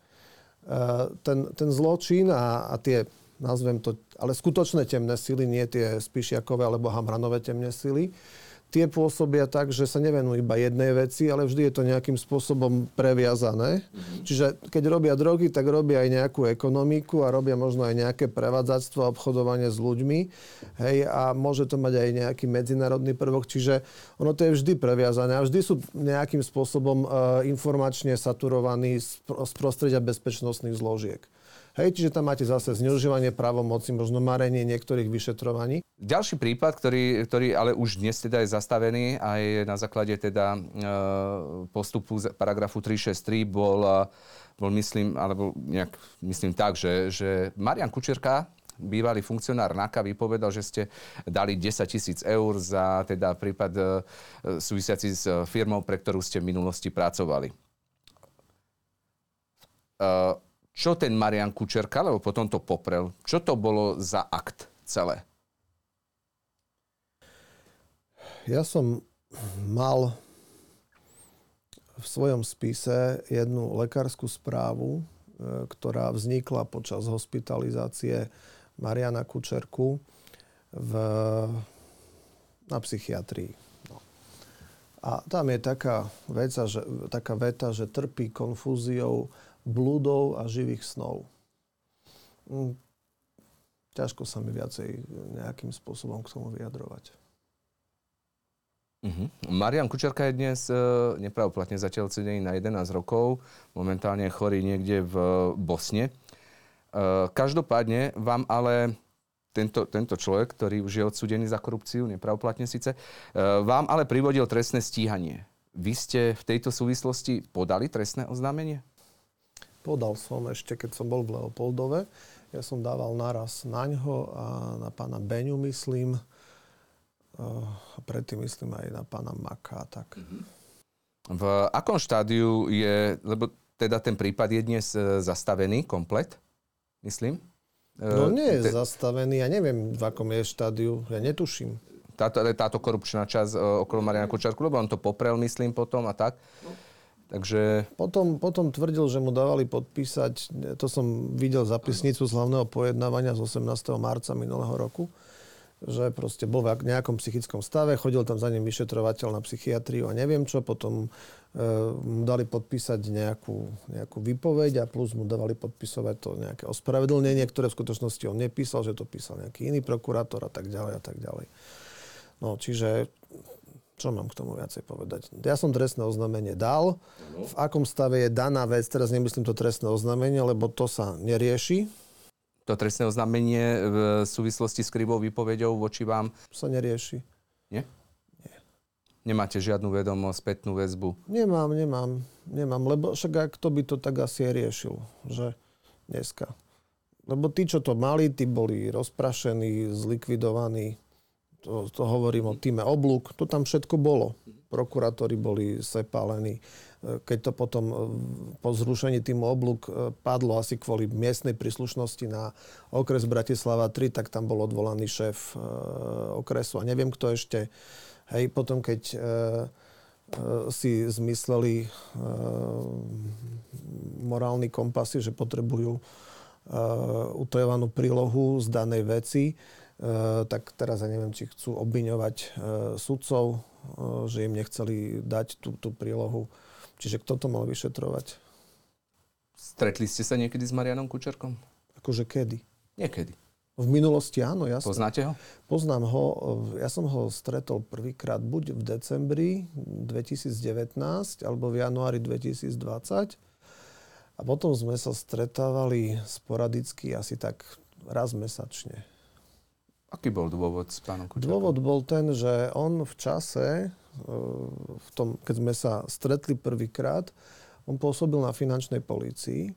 ten, ten zločin a, a tie, nazvem to, ale skutočné temné sily, nie tie Spišiakové alebo Hamranové temné sily, tie pôsobia tak, že sa nevenujú iba jednej veci, ale vždy je to nejakým spôsobom previazané. Mm-hmm. Čiže keď robia drogy, tak robia aj nejakú ekonomiku a robia možno aj nejaké prevádzactvo a obchodovanie s ľuďmi. Hej, a môže to mať aj nejaký medzinárodný prvok. Čiže ono to je vždy previazané a vždy sú nejakým spôsobom uh, informačne saturovaní z, z prostredia bezpečnostných zložiek. Hej, čiže tam máte zase zneužívanie právomoci, možno marenie niektorých vyšetrovaní. Ďalší prípad, ktorý, ktorý ale už dnes teda je zastavený aj na základe teda e, postupu z paragrafu 363 bol, bol myslím, alebo nejak myslím tak, že, že Marian Kučerka, bývalý funkcionár NAKA vypovedal, že ste dali 10 tisíc eur za teda prípad e, súvisiaci s firmou, pre ktorú ste v minulosti pracovali. E, čo ten Marian Kučerka, lebo potom to poprel, čo to bolo za akt celé? Ja som mal v svojom spise jednu lekárskú správu, e, ktorá vznikla počas hospitalizácie Mariana Kučerku v, na psychiatrii. No. A tam je taká, veca, že, taká veta, že trpí konfúziou blúdov a živých snov. Hm, ťažko sa mi viacej nejakým spôsobom k tomu vyjadrovať. Uh-huh. Marian Kučerka je dnes e, nepravoplatne zatiaľ cedený na 11 rokov. Momentálne je chorý niekde v Bosne. E, každopádne vám ale tento, tento človek, ktorý už je odsudený za korupciu, nepravoplatne síce, e, vám ale privodil trestné stíhanie. Vy ste v tejto súvislosti podali trestné oznámenie? Podal som ešte, keď som bol v Leopoldove. Ja som dával naraz na ňo a na pána Beňu, myslím. A predtým myslím aj na pána Maka. Tak. V akom štádiu je, lebo teda ten prípad je dnes e, zastavený komplet, myslím? No E, nie je te- zastavený, ja neviem, v akom je štádiu, ja netuším. táto, táto korupčná časť okolo Mariana Kučerku, lebo on to poprel, myslím, potom a tak. Takže Potom, potom tvrdil, že mu dávali podpísať, to som videl zapisnicu z hlavného pojednávania z 18. marca minulého roku, že proste bol v nejakom psychickom stave, chodil tam za ním vyšetrovateľ na psychiatriu a neviem čo, potom e, mu dali podpísať nejakú, nejakú výpoveď a plus mu dávali podpisovať to nejaké ospravedlnenie, ktoré v skutočnosti on nepísal, že to písal nejaký iný prokurátor a tak ďalej a tak ďalej. No, čiže čo mám k tomu viacej povedať? Ja som trestné oznámenie dal. V akom stave je daná vec, teraz nemyslím to trestné oznámenie, lebo to sa nerieši. to trestné oznámenie v súvislosti s krivou výpovedou voči vám Sa nerieši. Nie? Nie. Nemáte žiadnu vedomosť, spätnú väzbu? Nemám, nemám, nemám, lebo však ak to by to tak asi riešil, že dneska. Lebo tí, čo to mali, tí boli rozprašení, zlikvidovaní. To, to hovorím o týme oblúk. To tam všetko bolo. prokurátori boli sepálení. Keď to potom po zrušení tým oblúk padlo asi kvôli miestnej príslušnosti na okres Bratislava 3, tak tam bol odvolaný šéf okresu a neviem kto ešte. Hej, potom keď si zmysleli morálny kompasy, že potrebujú utajovanú prílohu z danej veci, tak teraz ja neviem, či chcú obviňovať sudcov, že im nechceli dať tú, tú prílohu. Čiže kto to mal vyšetrovať? Stretli ste sa niekedy s Marianom Kučerkom? Akože kedy? Niekedy. V minulosti áno, jasne. Poznáte ho? Poznám ho. Ja som ho stretol prvýkrát buď v decembri 2019 alebo v januári 2020. A potom sme sa stretávali sporadicky asi tak raz mesačne. Aký bol dôvod s pánom Kučerkom? Dôvod bol ten, že on v čase, e, v tom, keď sme sa stretli prvýkrát, on pôsobil na finančnej polícii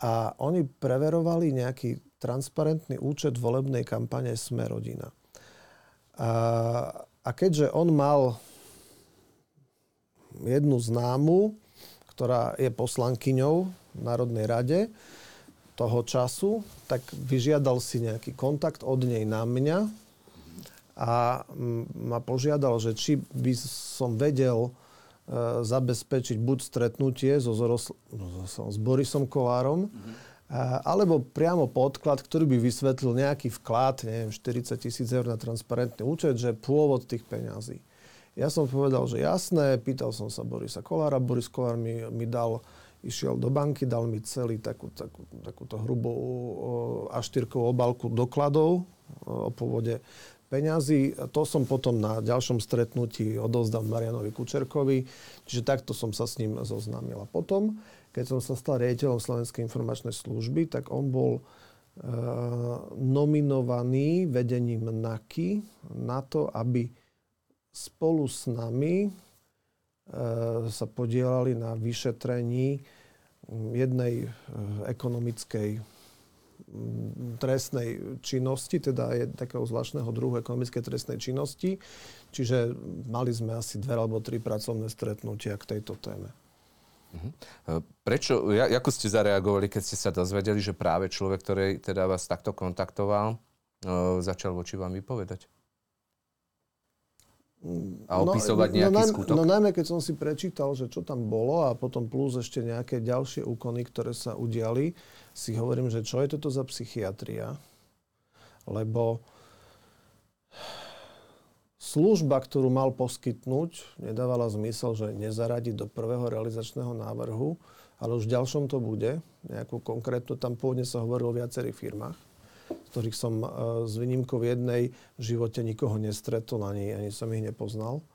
a oni preverovali nejaký transparentný účet volebnej kampane Sme rodina. A, a keďže on mal jednu známu, ktorá je poslankyňou v Národnej rade, toho času, tak vyžiadal si nejaký kontakt od nej na mňa a ma požiadal, že či by som vedel e, zabezpečiť buď stretnutie so, Zorosl- no, s Borisom Kolárom, mm-hmm. alebo priamo podklad, ktorý by vysvetlil nejaký vklad, neviem, 40 tisíc eur na transparentný účet, že pôvod tých peňazí. Ja som povedal, že jasné, pýtal som sa Borisa Kolára, Boris Kolár mi, mi dal išiel do banky, dal mi celý takú, takú, takúto hrubú aštyrkovú obalku dokladov o pôvode peňazí. To som potom na ďalšom stretnutí odovzdal Marianovi Kučerkovi, čiže takto som sa s ním zoznámil. A potom, keď som sa stal riaditeľom Slovenskej informačnej služby, tak on bol e, nominovaný vedením NAKY na to, aby spolu s nami sa podielali na vyšetrení jednej e, ekonomickej trestnej činnosti, teda takého zvláštneho druhu ekonomickej trestnej činnosti. Čiže mali sme asi dve alebo tri pracovné stretnutia k tejto téme. Mhm. E, prečo, ako ste zareagovali, keď ste sa dozvedeli, že práve človek, ktorý teda vás takto kontaktoval, začal voči vám vypovedať? A no, opisovať no, nejaký no, skutok? No najmä, keď som si prečítal, že čo tam bolo a potom plus ešte nejaké ďalšie úkony, ktoré sa udiali, si hovorím, že čo je toto za psychiatria? Lebo služba, ktorú mal poskytnúť, nedávala zmysel, že nezaradi do prvého realizačného návrhu, ale už v ďalšom to bude. Nejakú konkrétnu, tam pôvodne sa hovorilo o viacerých firmách ktorých som e, s výnimkou jednej v živote nikoho nestretol, ani, ani som ich nepoznal.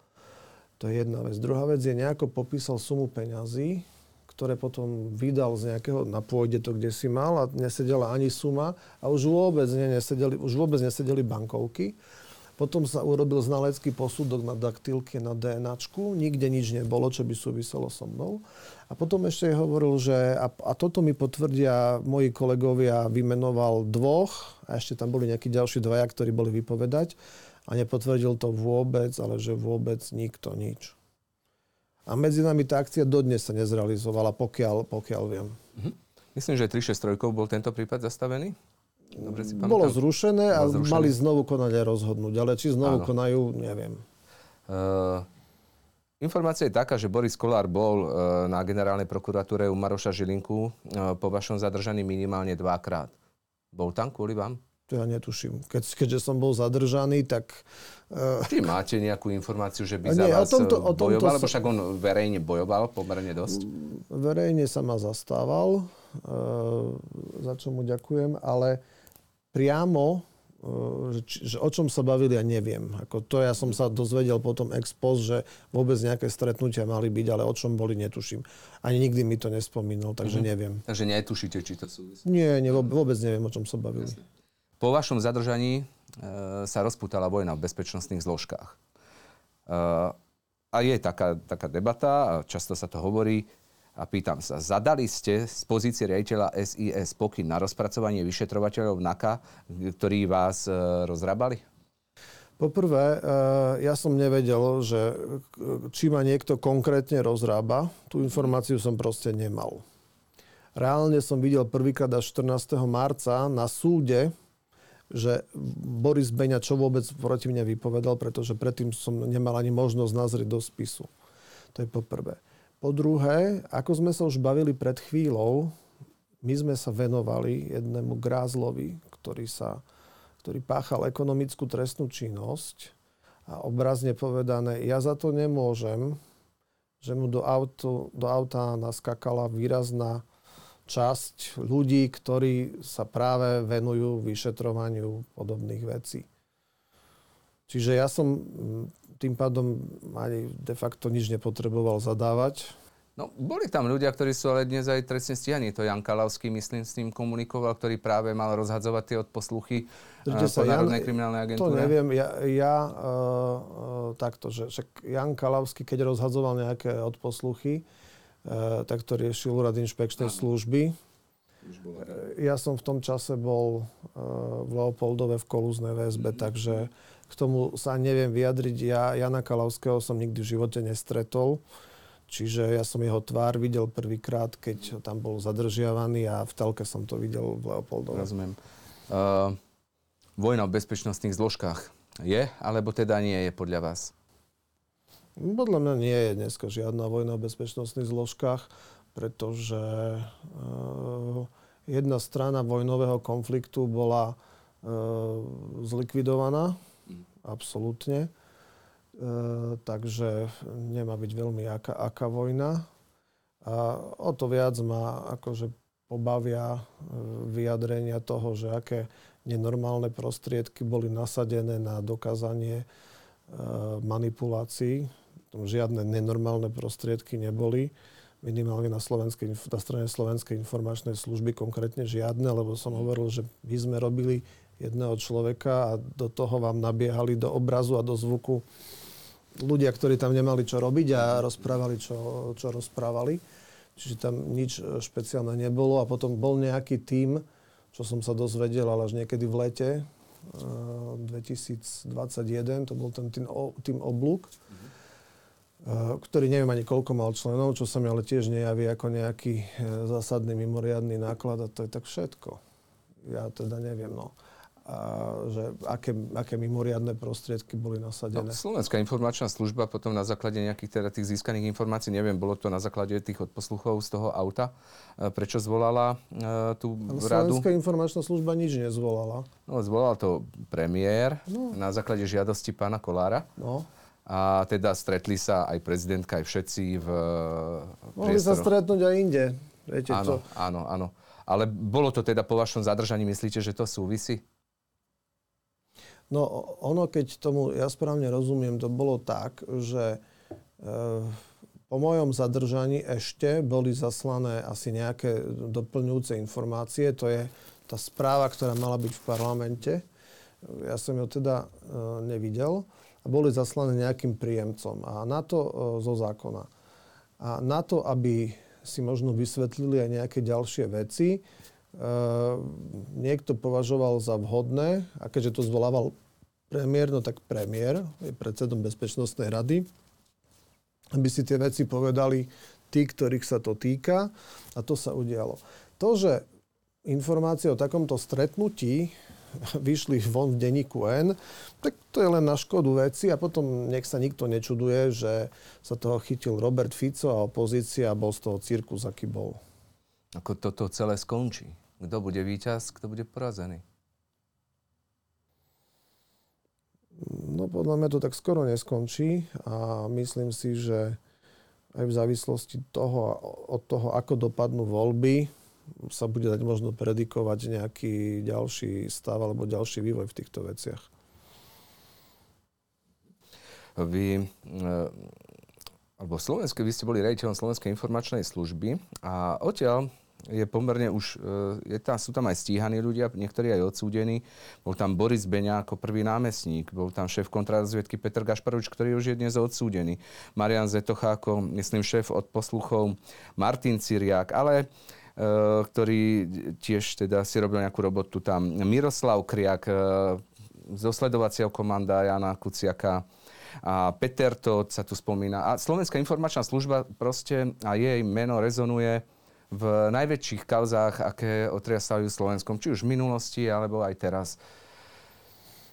To je jedna vec. Druhá vec je, nejako popísal sumu peňazí, ktoré potom vydal z nejakého, na pôjde to, kde si mal a nesedela ani suma a už vôbec, ne, nesedeli, už vôbec nesedeli bankovky. Potom sa urobil znalecký posudok na daktilke, na DNAčku. Nikde nič nebolo, čo by súviselo so mnou. A potom ešte hovoril, že a, a toto mi potvrdia moji kolegovia, vymenoval dvoch a ešte tam boli nejakí ďalší dvaja, ktorí boli vypovedať a nepotvrdil to vôbec, ale že vôbec nikto nič. A medzi nami tá akcia dodnes sa nezrealizovala, pokiaľ, pokiaľ viem. Mhm. Myslím, že 363 bol tento prípad zastavený? Dobre si pamätám. Bolo zrušené a zrušené. mali znovu konať a rozhodnúť. Ale či znovu Áno. konajú, neviem. Uh, informácia je taká, že Boris Kolár bol uh, na generálnej prokuratúre u Maroša Žilinku uh, po vašom zadržaní minimálne dvakrát. Bol tam kvôli vám? To ja netuším. Keď, keďže som bol zadržaný, tak... Uh... Či máte nejakú informáciu, že by za nie, vás o tomto, o tomto bojoval? Lebo však on verejne bojoval pomerne dosť. Verejne sa ma zastával, uh, za čo mu ďakujem, ale priamo, e, že, že o čom sa bavili, ja neviem. Ako to ja som sa dozvedel potom ex post, že vôbec nejaké stretnutia mali byť, ale o čom boli, netuším. Ani nikdy mi to nespomínal, takže mm-hmm. neviem. Takže netušíte, či to súvisí? Nie, nie, vôbec neviem, o čom sa bavili. Jasne. Po vašom zadržaní e, sa rozputala vojna v bezpečnostných zložkách. E, a je taká, taká debata, a často sa to hovorí, a pýtam sa, zadali ste z pozície riaditeľa SIS pokyn na rozpracovanie vyšetrovateľov NAKA, ktorí vás e, rozrábali? Poprvé, ja som nevedel, že či ma niekto konkrétne rozrába. Tú informáciu som proste nemal. Reálne som videl prvýkrát až 14. marca na súde, že Boris Beňa čo vôbec proti mne vypovedal, pretože predtým som nemal ani možnosť nazrieť do spisu. To je po prvé. Po druhé, ako sme sa už bavili pred chvíľou, my sme sa venovali jednému grázlovi, ktorý sa ktorý páchal ekonomickú trestnú činnosť a obrazne povedané, ja za to nemôžem, že mu do, auto, do auta naskakala výrazná časť ľudí, ktorí sa práve venujú vyšetrovaniu podobných vecí. Čiže ja som tým pádom ani de facto nič nepotreboval zadávať. No, boli tam ľudia, ktorí sú ale dnes aj trestne stíhaní. To Jan Kalavský, myslím, s ním komunikoval, ktorý práve mal rozhadzovať tie odposluchy uh, po Národnej kriminálnej agentúre. To neviem. Ja, ja uh, uh, takto, že však Jan Kalavský, keď rozhadzoval nejaké odposluchy, uh, tak to riešil úrad inšpekčnej služby. Ja som v tom čase bol uh, v Leopoldove v kolúznej väzbe, mm-hmm. takže k tomu sa neviem vyjadriť. Ja Jana Kalavského som nikdy v živote nestretol. Čiže ja som jeho tvár videl prvýkrát, keď tam bol zadržiavaný a v telke som to videl v Leopoldove. Rozumiem. Uh, vojna v bezpečnostných zložkách je, alebo teda nie je podľa vás? Podľa mňa nie je dneska žiadna vojna v bezpečnostných zložkách, pretože uh, jedna strana vojnového konfliktu bola uh, zlikvidovaná. Absolútne. E, takže nemá byť veľmi aká, aká vojna. A o to viac ma akože pobavia e, vyjadrenia toho, že aké nenormálne prostriedky boli nasadené na dokázanie e, manipulácií. Žiadne nenormálne prostriedky neboli minimálne na, na strane Slovenskej informačnej služby konkrétne žiadne, lebo som hovoril, že my sme robili jedného človeka a do toho vám nabiehali do obrazu a do zvuku ľudia, ktorí tam nemali čo robiť a rozprávali, čo, čo rozprávali. Čiže tam nič e, špeciálne nebolo. A potom bol nejaký tím, čo som sa dozvedel, ale až niekedy v lete 2021, e, to bol ten tým, tým oblúk, mm-hmm. ktorý neviem ani koľko mal členov, čo sa mi ale tiež nejaví ako nejaký zásadný mimoriadný náklad a to je tak všetko. Ja teda neviem, no že aké, aké mimoriadne prostriedky boli nasadené. No, Slovenská informačná služba potom na základe nejakých teda tých získaných informácií, neviem, bolo to na základe tých odposluchov z toho auta, e, prečo zvolala uh, tú Ale radu? Slovenská informačná služba nič nezvolala. No, zvolal to premiér no. na základe žiadosti pána Kolára. No. A teda stretli sa aj prezidentka, aj všetci v Mohli sa stretnúť aj inde. Viete, áno, to... áno, áno. Ale bolo to teda po vašom zadržaní, myslíte, že to súvisí? No ono, keď tomu ja správne rozumiem, to bolo tak, že e, po mojom zadržaní ešte boli zaslané asi nejaké doplňujúce informácie. To je tá správa, ktorá mala byť v parlamente. Ja som ju teda e, nevidel. A boli zaslané nejakým príjemcom. A na to e, zo zákona. A na to, aby si možno vysvetlili aj nejaké ďalšie veci, niekto považoval za vhodné, a keďže to zvolával premiér, no tak premiér je predsedom Bezpečnostnej rady, aby si tie veci povedali tí, ktorých sa to týka a to sa udialo. To, že informácie o takomto stretnutí vyšli von v denníku N, tak to je len na škodu veci a potom nech sa nikto nečuduje, že sa toho chytil Robert Fico a opozícia a bol z toho cirkus, aký bol. Ako toto celé skončí? Kto bude víťaz, kto bude porazený? No podľa mňa to tak skoro neskončí a myslím si, že aj v závislosti toho, od toho, ako dopadnú voľby, sa bude dať možno predikovať nejaký ďalší stav alebo ďalší vývoj v týchto veciach. Vy, eh, alebo Slovenské, vy ste boli rejiteľom Slovenskej informačnej služby a odtiaľ je pomerne už, e, je tam, sú tam aj stíhaní ľudia, niektorí aj odsúdení. Bol tam Boris Beňa ako prvý námestník, bol tam šéf kontrarozviedky Petr Gašparovič, ktorý už je dnes odsúdený. Marian Zetocha ako, myslím, šéf od posluchov, Martin Ciriak, ale e, ktorý tiež teda si robil nejakú robotu tam. Miroslav Kriak, e, zosledovacieho komanda Jana Kuciaka. A Peter to sa tu spomína. A Slovenská informačná služba proste a jej meno rezonuje v najväčších kauzách, aké otriasajú Slovenskom, či už v minulosti, alebo aj teraz.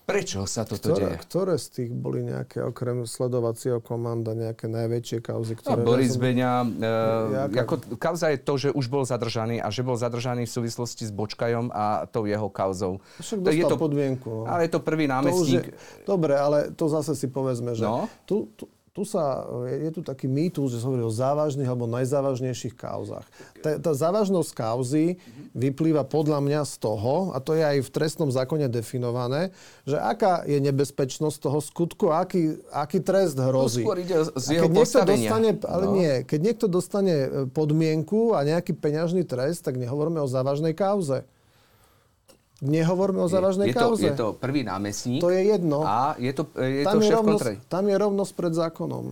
Prečo sa toto ktoré, deje? Ktoré z tých boli nejaké, okrem sledovacieho komanda, nejaké najväčšie kauzy? Ktoré no, Boris Beňa, e, ako, kauza je to, že už bol zadržaný a že bol zadržaný v súvislosti s Bočkajom a tou jeho kauzou. Však dostal je to, podmienku. No. Ale je to prvý námestník. To je, dobre, ale to zase si povedzme, že no? tu, tu, tu sa, je tu taký mýtus, že sa hovorí o závažných alebo najzávažnejších kauzach. Tá, tá závažnosť kauzy vyplýva podľa mňa z toho, a to je aj v trestnom zákone definované, že aká je nebezpečnosť toho skutku, aký, aký trest hrozí. To skôr ide z jeho keď niekto dostane, Ale no. nie, keď niekto dostane podmienku a nejaký peňažný trest, tak nehovoríme o závažnej kauze. Nehovorme o závažnej je, je kauze. To, je to prvý námestník. To je jedno. A je to, je tam to je šéf rovnosť, Tam je rovnosť pred zákonom.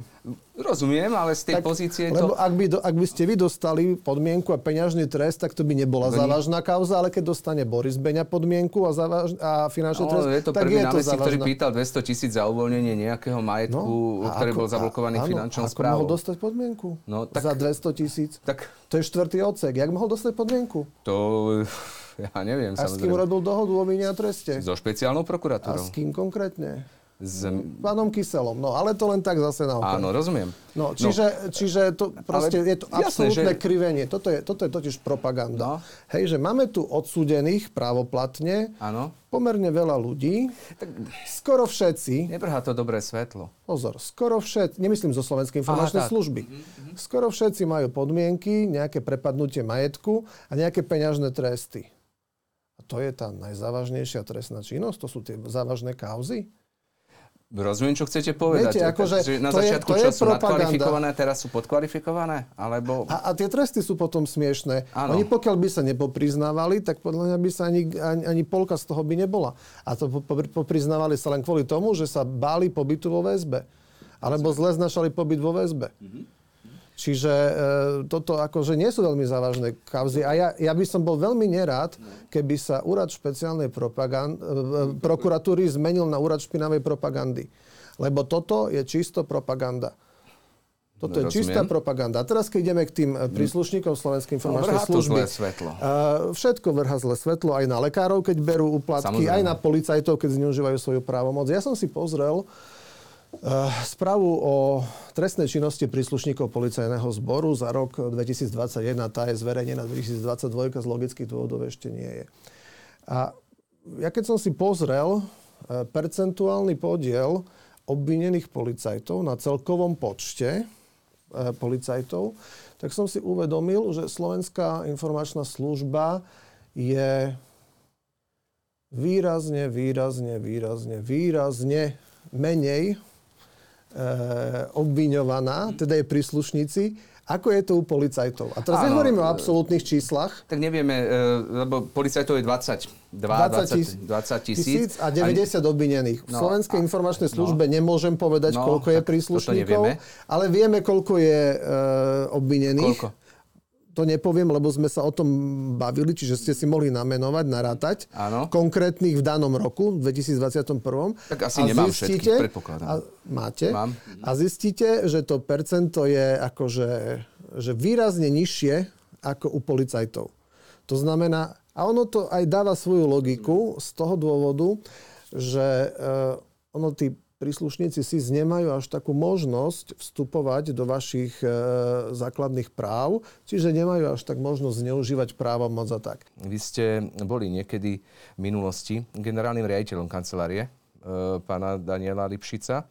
Rozumiem, ale z tej tak, pozície lebo to... ak by, do, ak by ste vy dostali podmienku a peňažný trest, tak to by nebola to závažná nie... kauza, ale keď dostane Boris Beňa podmienku a, závaž, a finančný no, trest, je to tak prvý je to závažná. ktorý pýtal 200 tisíc za uvoľnenie nejakého majetku, no, ktorý ako, bol zablokovaný a, finančnou áno, správou. mohol dostať podmienku? No, tak, za 200 tisíc? Tak, to je štvrtý odsek. Jak mohol dostať podmienku? To ja neviem. A s kým robil dohodu o vine a treste? So špeciálnou prokuratúrou. A s kým konkrétne? S pánom Kyselom. No ale to len tak zase na Áno, rozumiem. No, čiže, no, čiže to proste je to absolútne že... krivenie. Toto je, toto je totiž propaganda. No. Hej, že máme tu odsúdených právoplatne Áno. pomerne veľa ľudí. Tak... Skoro všetci. Nebrhá to dobré svetlo. Pozor, skoro všetci, nemyslím zo Slovenskej informačnej Aha, služby. Mm-hmm. Skoro všetci majú podmienky, nejaké prepadnutie majetku a nejaké peňažné tresty. To je tá najzávažnejšia trestná činnosť? To sú tie závažné kauzy? Rozumiem, čo chcete povedať. Viete, akože že na začiatku je, to čo je sú propaganda. nadkvalifikované, teraz sú podkvalifikované? Alebo... A, a tie tresty sú potom smiešné. Ano. Oni pokiaľ by sa nepopriznávali, tak podľa mňa by sa ani, ani, ani polka z toho by nebola. A to popriznávali sa len kvôli tomu, že sa báli pobytu vo väzbe. Alebo zle znašali pobyt vo väzbe. Mm-hmm. Čiže e, toto akože nie sú veľmi závažné kauzy. A ja, ja by som bol veľmi nerád, keby sa úrad špeciálnej propagand, e, e, prokuratúry zmenil na úrad špinavej propagandy. Lebo toto je čisto propaganda. Toto je čistá propaganda. A teraz, keď ideme k tým e, príslušníkom Slovenskej informačnej no, služby. Zlé svetlo. Uh, všetko vrha zlé svetlo aj na lekárov, keď berú úplatky, Samozrejme. aj na policajtov, keď zneužívajú svoju právomoc. Ja som si pozrel Eh, správu o trestnej činnosti príslušníkov policajného zboru za rok 2021, tá je zverejnená 2022, z logických dôvodov ešte nie je. A ja keď som si pozrel eh, percentuálny podiel obvinených policajtov na celkovom počte eh, policajtov, tak som si uvedomil, že Slovenská informačná služba je výrazne, výrazne, výrazne, výrazne menej Eh, obviňovaná, teda je príslušníci, ako je to u policajtov? A teraz Áno, nehovoríme o absolútnych číslach. Tak nevieme, eh, lebo policajtov je 20. 20, 20 tisíc. a 90 obvinených. V no, Slovenskej a, informačnej no. službe no, nemôžem povedať, no, koľko je príslušníkov, ale vieme, koľko je uh, obvinených. Koľko? To nepoviem, lebo sme sa o tom bavili, čiže ste si mohli namenovať, narátať. Áno. Konkrétnych v danom roku, 2021. Tak asi a nemám zistíte, všetkých, predpokladám. A máte. Mám. A zistíte, že to percento je akože že výrazne nižšie ako u policajtov. To znamená, a ono to aj dáva svoju logiku z toho dôvodu, že uh, ono tí príslušníci si nemajú až takú možnosť vstupovať do vašich e, základných práv, čiže nemajú až tak možnosť zneužívať práva moc a tak. Vy ste boli niekedy v minulosti generálnym riaditeľom kancelárie e, pána Daniela Lipšica.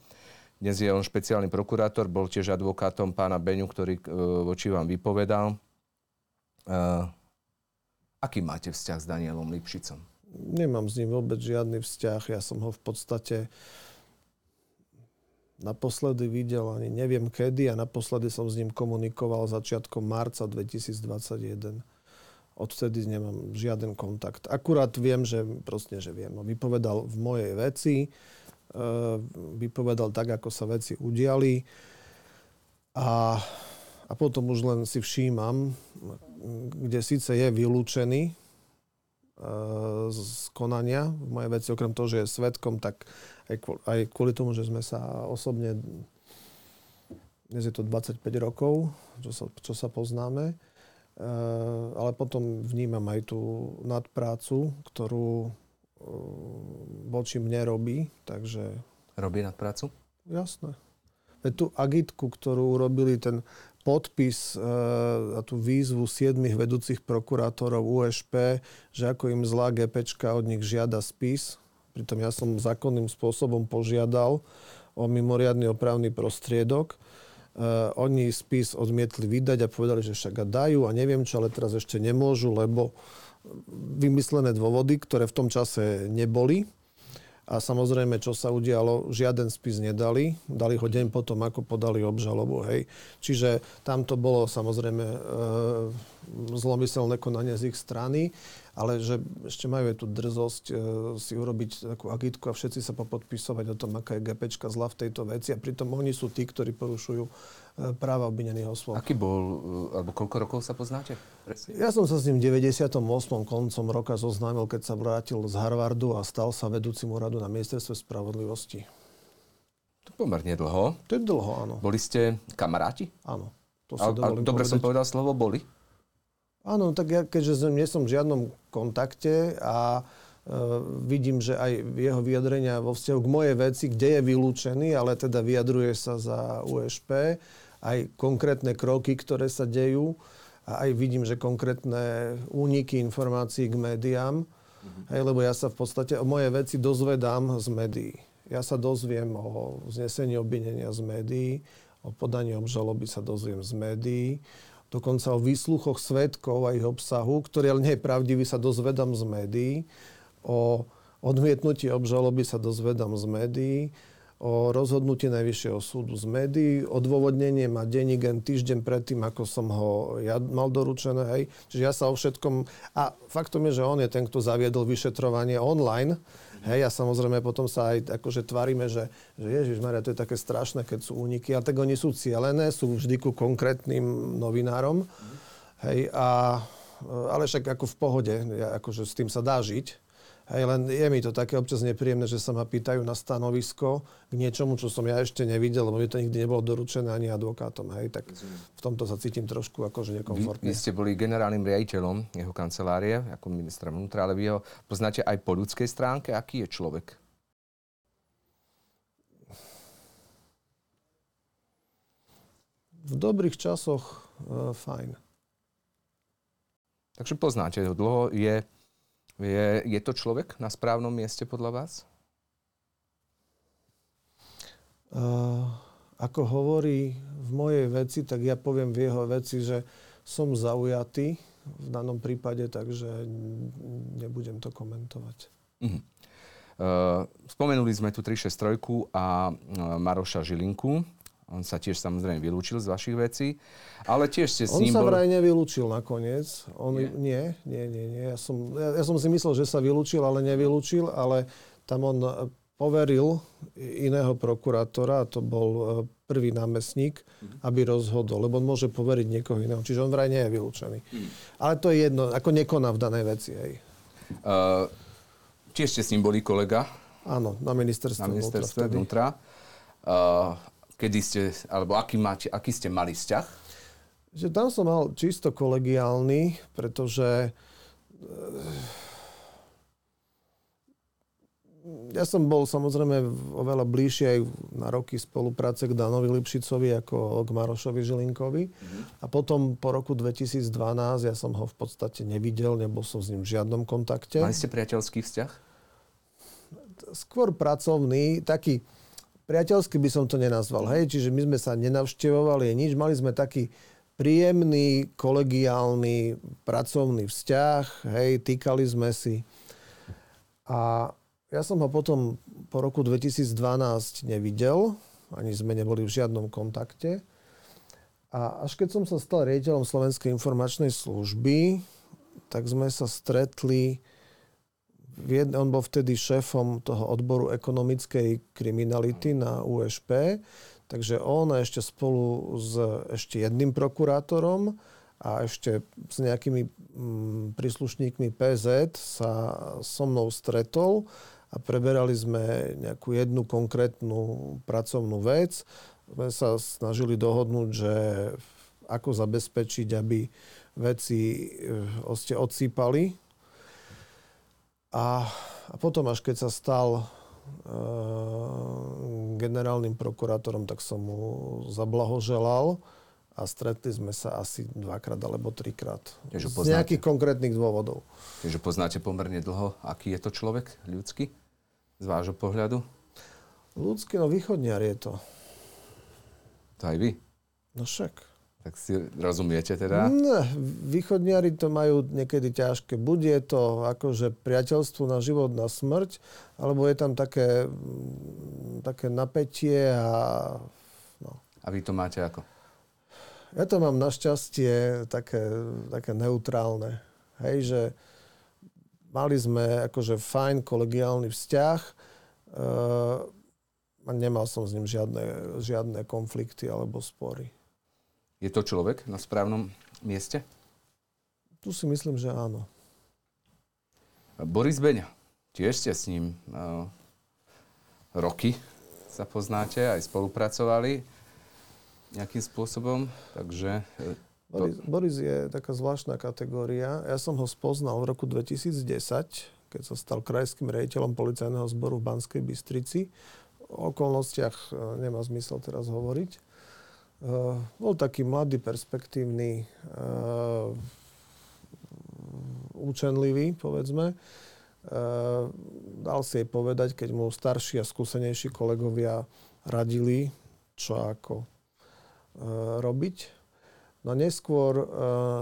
Dnes je on špeciálny prokurátor, bol tiež advokátom pána Beňu, ktorý e, voči vám vypovedal. E, aký máte vzťah s Danielom Lipšicom? Nemám s ním vôbec žiadny vzťah. Ja som ho v podstate naposledy videl, ani neviem kedy, a naposledy som s ním komunikoval začiatkom marca 2021. Odvtedy nemám žiaden kontakt. Akurát viem, že proste, že viem. No, vypovedal v mojej veci, e, vypovedal tak, ako sa veci udiali. A, a potom už len si všímam, kde síce je vylúčený z konania v mojej veci, okrem toho, že je svetkom, tak aj kvôli, aj kvôli tomu, že sme sa osobne, dnes je to 25 rokov, čo sa, čo sa poznáme, ale potom vnímam aj tú nadprácu, ktorú voči mne robí, takže... Robí nadprácu? Jasné. Veď tú agitku, ktorú urobili ten podpis e, a tú výzvu siedmých vedúcich prokurátorov USP, že ako im zlá GPčka od nich žiada spis. Pritom ja som zákonným spôsobom požiadal o mimoriadný opravný prostriedok. Uh, oni spis odmietli vydať a povedali, že však a dajú a neviem čo, ale teraz ešte nemôžu, lebo vymyslené dôvody, ktoré v tom čase neboli. A samozrejme, čo sa udialo, žiaden spis nedali. Dali ho deň potom, ako podali obžalobu. Hej. Čiže tam to bolo samozrejme e, zlomyselné konanie z ich strany ale že ešte majú aj tú drzosť e, si urobiť takú agitku a všetci sa popodpisovať o tom, aká je GPčka zla v tejto veci a pritom oni sú tí, ktorí porušujú práva obvinených osôb. Aký bol, e, alebo koľko rokov sa poznáte? Presne? Ja som sa s ním v 98. koncom roka zoznámil, keď sa vrátil z Harvardu a stal sa vedúcim úradu na ministerstve spravodlivosti. To pomerne dlho. To je dlho, áno. Boli ste kamaráti? Áno. To a, a dobre povedať. som povedal slovo boli? Áno, tak ja keďže nie som v žiadnom kontakte a e, vidím, že aj jeho vyjadrenia vo vzťahu k mojej veci, kde je vylúčený, ale teda vyjadruje sa za USP, aj konkrétne kroky, ktoré sa dejú a aj vidím, že konkrétne úniky informácií k médiám, mm-hmm. hej, lebo ja sa v podstate o moje veci dozvedám z médií. Ja sa dozviem o znesení obvinenia z médií, o podaní obžaloby sa dozviem z médií, dokonca o výsluchoch svetkov a ich obsahu, ktorý ale nie je pravdivý, sa dozvedám z médií. O odmietnutí obžaloby sa dozvedám z médií. O rozhodnutí Najvyššieho súdu z médií. Odôvodnenie má denigen týždeň predtým, ako som ho ja mal doručené. Hej. Čiže ja sa o všetkom... A faktom je, že on je ten, kto zaviedol vyšetrovanie online Hej, a samozrejme potom sa aj akože tvárime, že, že Ježiš Maria, to je také strašné, keď sú úniky. A tak oni sú cielené, sú vždy ku konkrétnym novinárom. Hej, a, ale však ako v pohode, ja, akože s tým sa dá žiť. Hej, len je mi to také občas nepríjemné, že sa ma pýtajú na stanovisko k niečomu, čo som ja ešte nevidel, lebo mi to nikdy nebolo doručené ani advokátom. Hej, tak v tomto sa cítim trošku akože nekomfortne. Vy, vy ste boli generálnym riaditeľom jeho kancelárie, ako ministra vnútra, ale vy ho poznáte aj po ľudskej stránke. Aký je človek? V dobrých časoch e, fajn. Takže poznáte ho dlho. Je je, je to človek na správnom mieste podľa vás? Uh, ako hovorí v mojej veci, tak ja poviem v jeho veci, že som zaujatý v danom prípade, takže nebudem to komentovať. Uh-huh. Uh, spomenuli sme tu 363 a uh, Maroša Žilinku. On sa tiež samozrejme vylúčil z vašich vecí, ale tiež ste s On ním sa bol... vraj nevylúčil nakoniec. On, nie? nie, nie, nie. nie. Ja, som, ja, ja som si myslel, že sa vylúčil, ale nevylúčil, ale tam on poveril iného prokurátora, a to bol e, prvý námestník, mm. aby rozhodol, lebo on môže poveriť niekoho iného. Čiže on vraj nie je vylúčený. Mm. Ale to je jedno, ako nekoná v danej veci. Hej. Uh, tiež ste s ním boli kolega? Áno, na ministerstve, na ministerstve vnútra. Uh, kedy ste, alebo aký, máte, aký ste mali vzťah? Že tam som mal čisto kolegiálny, pretože eh, ja som bol samozrejme oveľa bližšie aj na roky spolupráce k Danovi Lipšicovi ako k Marošovi Žilinkovi. Mm-hmm. A potom po roku 2012 ja som ho v podstate nevidel, nebol som s ním v žiadnom kontakte. Mali ste priateľský vzťah? Skôr pracovný, taký priateľsky by som to nenazval, hej, čiže my sme sa nenavštevovali nič, mali sme taký príjemný, kolegiálny, pracovný vzťah, hej, týkali sme si. A ja som ho potom po roku 2012 nevidel, ani sme neboli v žiadnom kontakte. A až keď som sa stal riaditeľom Slovenskej informačnej služby, tak sme sa stretli on bol vtedy šéfom toho odboru ekonomickej kriminality na USP, takže on ešte spolu s ešte jedným prokurátorom a ešte s nejakými mm, príslušníkmi PZ sa so mnou stretol a preberali sme nejakú jednu konkrétnu pracovnú vec. Sme sa snažili dohodnúť, že ako zabezpečiť, aby veci ste odsýpali. A, a potom, až keď sa stal uh, generálnym prokurátorom, tak som mu zablahoželal a stretli sme sa asi dvakrát alebo trikrát. Z nejakých konkrétnych dôvodov. Takže poznáte pomerne dlho, aký je to človek ľudský z vášho pohľadu? Ľudský, no východniar je to. To aj vy? No však. Tak si rozumiete teda? Ne, východniari to majú niekedy ťažké. Buď je to akože priateľstvo na život, na smrť, alebo je tam také, také napätie a... No. A vy to máte ako? Ja to mám našťastie také, také neutrálne. Hej, že mali sme akože fajn kolegiálny vzťah uh, a nemal som s ním žiadne, žiadne konflikty alebo spory. Je to človek na správnom mieste? Tu si myslím, že áno. Boris Beňa, tiež ste s ním uh, roky sa poznáte, aj spolupracovali nejakým spôsobom, takže... E, to... Boris, Boris je taká zvláštna kategória. Ja som ho spoznal v roku 2010, keď sa stal krajským rejiteľom policajného zboru v Banskej Bystrici. O okolnostiach e, nemá zmysel teraz hovoriť. Uh, bol taký mladý, perspektívny, uh, účenlivý, povedzme. Uh, dal si jej povedať, keď mu starší a skúsenejší kolegovia radili, čo ako robiť. No neskôr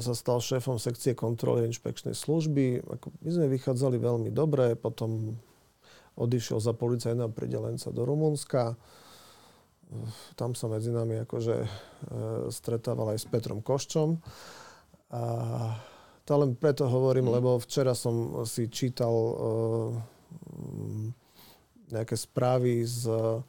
sa stal šéfom sekcie kontroly inšpekčnej služby. my sme vychádzali veľmi dobre, potom odišiel za policajného pridelenca do Rumunska tam sa medzi nami akože e, stretával aj s Petrom Koščom. A to len preto hovorím, mm. lebo včera som si čítal e, nejaké správy z, e,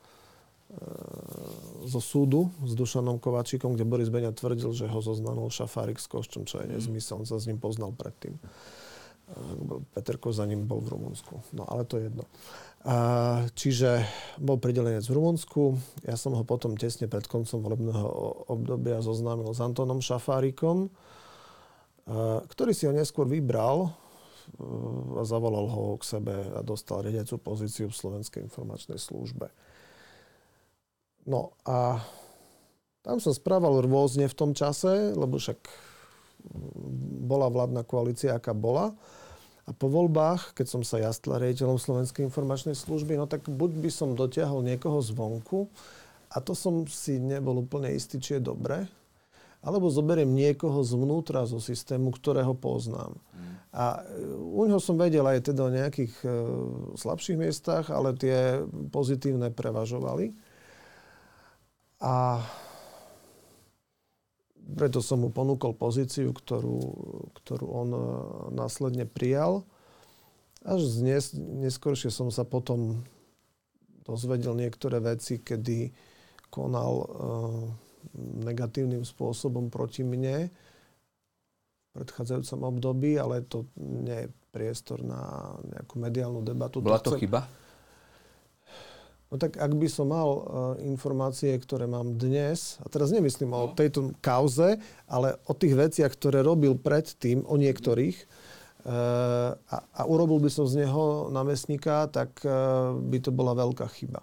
zo súdu s Dušanom Kovačíkom, kde Boris Beňa tvrdil, že ho zoznamil Šafárik s Koščom, čo je mm. nezmysel. On sa s ním poznal predtým. Peterko za ním bol v Rumunsku. No ale to je jedno. A, čiže bol pridelenec v Rumunsku. Ja som ho potom tesne pred koncom volebného obdobia zoznámil s Antonom Šafárikom, a, ktorý si ho neskôr vybral a zavolal ho k sebe a dostal riadiacu pozíciu v Slovenskej informačnej službe. No a tam sa správal rôzne v tom čase, lebo však bola vládna koalícia, aká bola. A po voľbách, keď som sa ja stal riaditeľom Slovenskej informačnej služby, no tak buď by som dotiahol niekoho zvonku, a to som si nebol úplne istý, či je dobre, alebo zoberiem niekoho zvnútra zo systému, ktorého poznám. Mm. A e, u neho som vedel aj teda o nejakých e, slabších miestach, ale tie pozitívne prevažovali. A preto som mu ponúkol pozíciu, ktorú, ktorú on e, následne prijal. Až dnes, neskôršie som sa potom dozvedel niektoré veci, kedy konal uh, negatívnym spôsobom proti mne v predchádzajúcom období, ale to nie je priestor na nejakú mediálnu debatu. Bola to, to chcem... chyba? No tak ak by som mal uh, informácie, ktoré mám dnes, a teraz nemyslím no. o tejto kauze, ale o tých veciach, ktoré robil predtým, o niektorých, uh, a, a urobil by som z neho námestníka, tak uh, by to bola veľká chyba.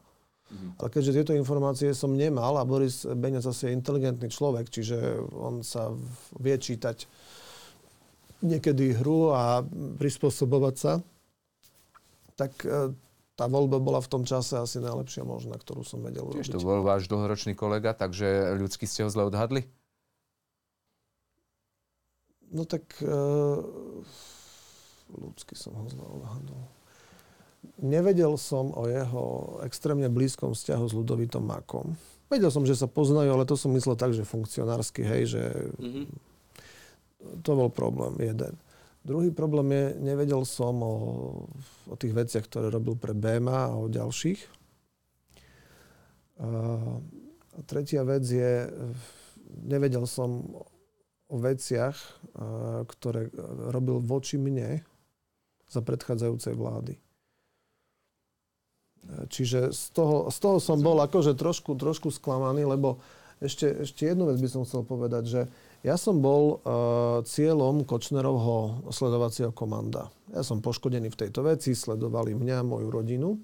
Mhm. Ale keďže tieto informácie som nemal a Boris Beňa zase je inteligentný človek, čiže on sa vie čítať niekedy hru a prispôsobovať sa, tak tá voľba bola v tom čase asi najlepšia možná, ktorú som vedel urobiť. Tiež to bol váš dlhoročný kolega, takže ľudsky ste ho zle odhadli? No tak uh, ľudsky som ho zle odhadol. Nevedel som o jeho extrémne blízkom vzťahu s Ludovitom Makom. Vedel som, že sa poznajú, ale to som myslel tak, že funkcionársky, hej, že mm-hmm. to bol problém jeden. Druhý problém je, nevedel som o, o tých veciach, ktoré robil pre BEMA a o ďalších. A, tretia vec je, nevedel som o veciach, ktoré robil voči mne za predchádzajúcej vlády. Čiže z toho, z toho som bol akože trošku, trošku sklamaný, lebo ešte, ešte jednu vec by som chcel povedať, že ja som bol uh, cieľom Kočnerovho sledovacieho komanda. Ja som poškodený v tejto veci, sledovali mňa, moju rodinu.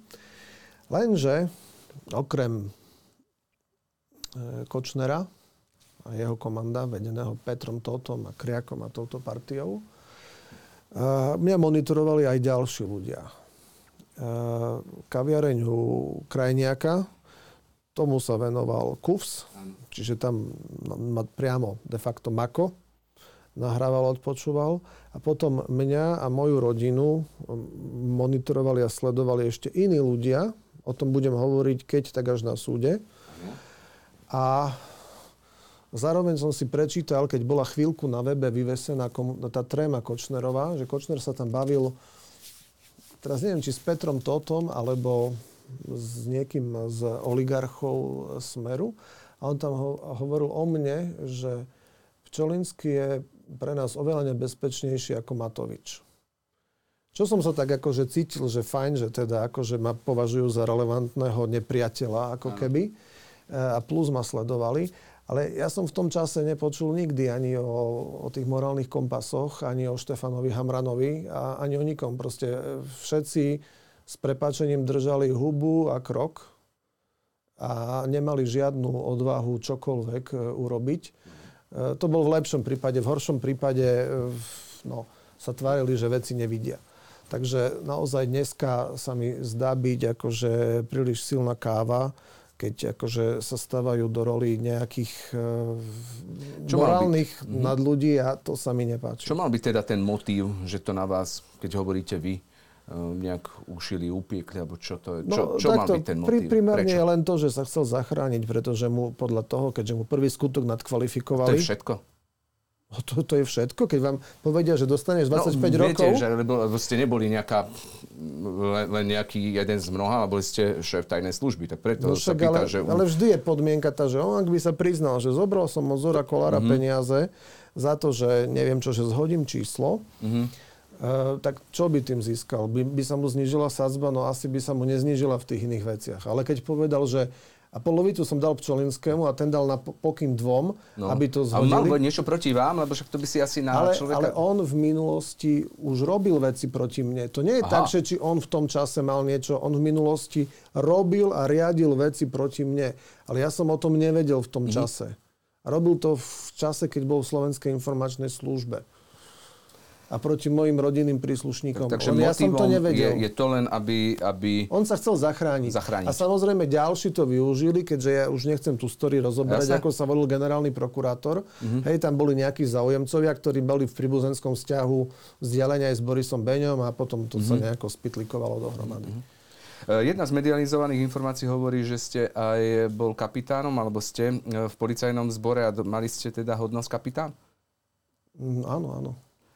Lenže okrem uh, Kočnera a jeho komanda, vedeného Petrom Totom a Kriakom a touto partiou, uh, mňa monitorovali aj ďalší ľudia. Uh, kaviareň Krajniaka, tomu sa venoval KUFS, čiže tam priamo de facto Mako nahrával, odpočúval. A potom mňa a moju rodinu monitorovali a sledovali ešte iní ľudia. O tom budem hovoriť, keď tak až na súde. A zároveň som si prečítal, keď bola chvíľku na webe vyvesená tá tréma Kočnerová, že Kočner sa tam bavil, teraz neviem, či s Petrom Totom, alebo s niekým z oligarchov Smeru a on tam ho, hovoril o mne, že Pčolinsky je pre nás oveľa nebezpečnejší ako Matovič. Čo som sa tak akože cítil, že fajn, že teda akože ma považujú za relevantného nepriateľa ako keby e, a plus ma sledovali. Ale ja som v tom čase nepočul nikdy ani o, o tých morálnych kompasoch, ani o Štefanovi Hamranovi a ani o nikom. Proste e, všetci s prepáčením držali hubu a krok a nemali žiadnu odvahu čokoľvek e, urobiť. E, to bol v lepšom prípade. V horšom prípade e, no, sa tvárili, že veci nevidia. Takže naozaj dneska sa mi zdá byť akože príliš silná káva, keď akože sa stávajú do roli nejakých Čo morálnych mhm. nadľudí a to sa mi nepáči. Čo mal byť teda ten motív, že to na vás, keď hovoríte vy, nejak ušili, upiekli, alebo čo to je? Čo, no, čo mal byť ten motív? Pri, primárne je len to, že sa chcel zachrániť, pretože mu podľa toho, keďže mu prvý skutok nadkvalifikovali... To je všetko? No to, to je všetko? Keď vám povedia, že dostaneš 25 no, rokov... Viete, že lebo, lebo ste neboli nejaká, len, len nejaký jeden z mnoha, ale boli ste šéf tajnej služby, tak preto no, sa pýta, ale, že... Ale vždy je podmienka tá, že on ak by sa priznal, že zobral som od Zora Kolára mm-hmm. peniaze za to, že neviem čo, že zhodím číslo, mm-hmm Uh, tak čo by tým získal? By, by sa mu znížila sadzba? No asi by sa mu neznížila v tých iných veciach. Ale keď povedal, že a polovicu som dal Pčolinskému a ten dal na pokyn dvom, no. aby to zhodili. A mal niečo proti vám, lebo však to by si asi na ale, človeka... Ale on v minulosti už robil veci proti mne. To nie je Aha. tak, že či on v tom čase mal niečo. On v minulosti robil a riadil veci proti mne. Ale ja som o tom nevedel v tom mhm. čase. Robil to v čase, keď bol v Slovenskej informačnej službe a proti mojim rodinným príslušníkom. Tak, takže On, ja som to nevedel. Je, je to len, aby, aby... On sa chcel zachrániť. zachrániť. A samozrejme ďalší to využili, keďže ja už nechcem tú story rozoberať, Jasne. ako sa volil generálny prokurátor. Mm-hmm. Hej, tam boli nejakí záujemcovia, ktorí boli v príbuzenskom vzťahu vzdialenia aj s Borisom Beňom a potom to mm-hmm. sa mhm. nejako spitlikovalo dohromady. Mm-hmm. Jedna z medializovaných informácií hovorí, že ste aj bol kapitánom, alebo ste e, v policajnom zbore a mali ste teda hodnosť kapitán? Mm, áno, áno.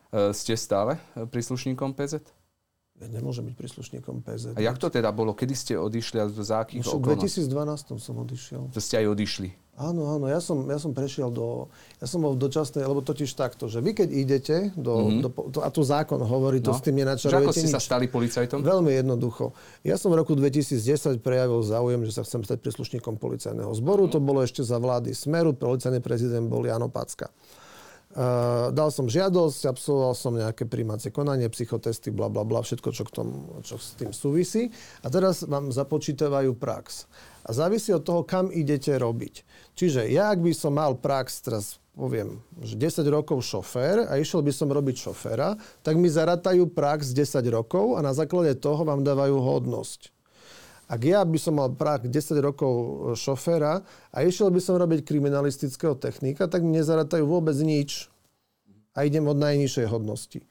E, ste stále príslušníkom PZ? Ja nemôžem byť príslušníkom PZ. A jak to teda bolo? Kedy ste odišli a za akých no, V 2012 som odišiel. To ste aj odišli? Áno, áno, ja som, ja som prešiel do, ja som bol v dočasnej, lebo totiž takto, že vy keď idete do, mm-hmm. do to, a tu zákon hovorí, to no. s tým nenačarujete ako ste nič. sa stali policajtom? Veľmi jednoducho. Ja som v roku 2010 prejavil záujem, že sa chcem stať príslušníkom policajného zboru, to bolo ešte za vlády Smeru, policajný prezident bol Jano Packa. Uh, dal som žiadosť, absolvoval som nejaké príjmacie konanie, psychotesty, bla, bla, bla, všetko, čo, k tomu, čo s tým súvisí. A teraz vám započítavajú prax. A závisí od toho, kam idete robiť. Čiže ja, ak by som mal prax, teraz poviem, že 10 rokov šofér a išiel by som robiť šoféra, tak mi zaratajú prax 10 rokov a na základe toho vám dávajú hodnosť. Ak ja by som mal prak 10 rokov e, šoféra a išiel by som robiť kriminalistického technika, tak mi nezaratajú vôbec nič. A idem od najnižšej hodnosti.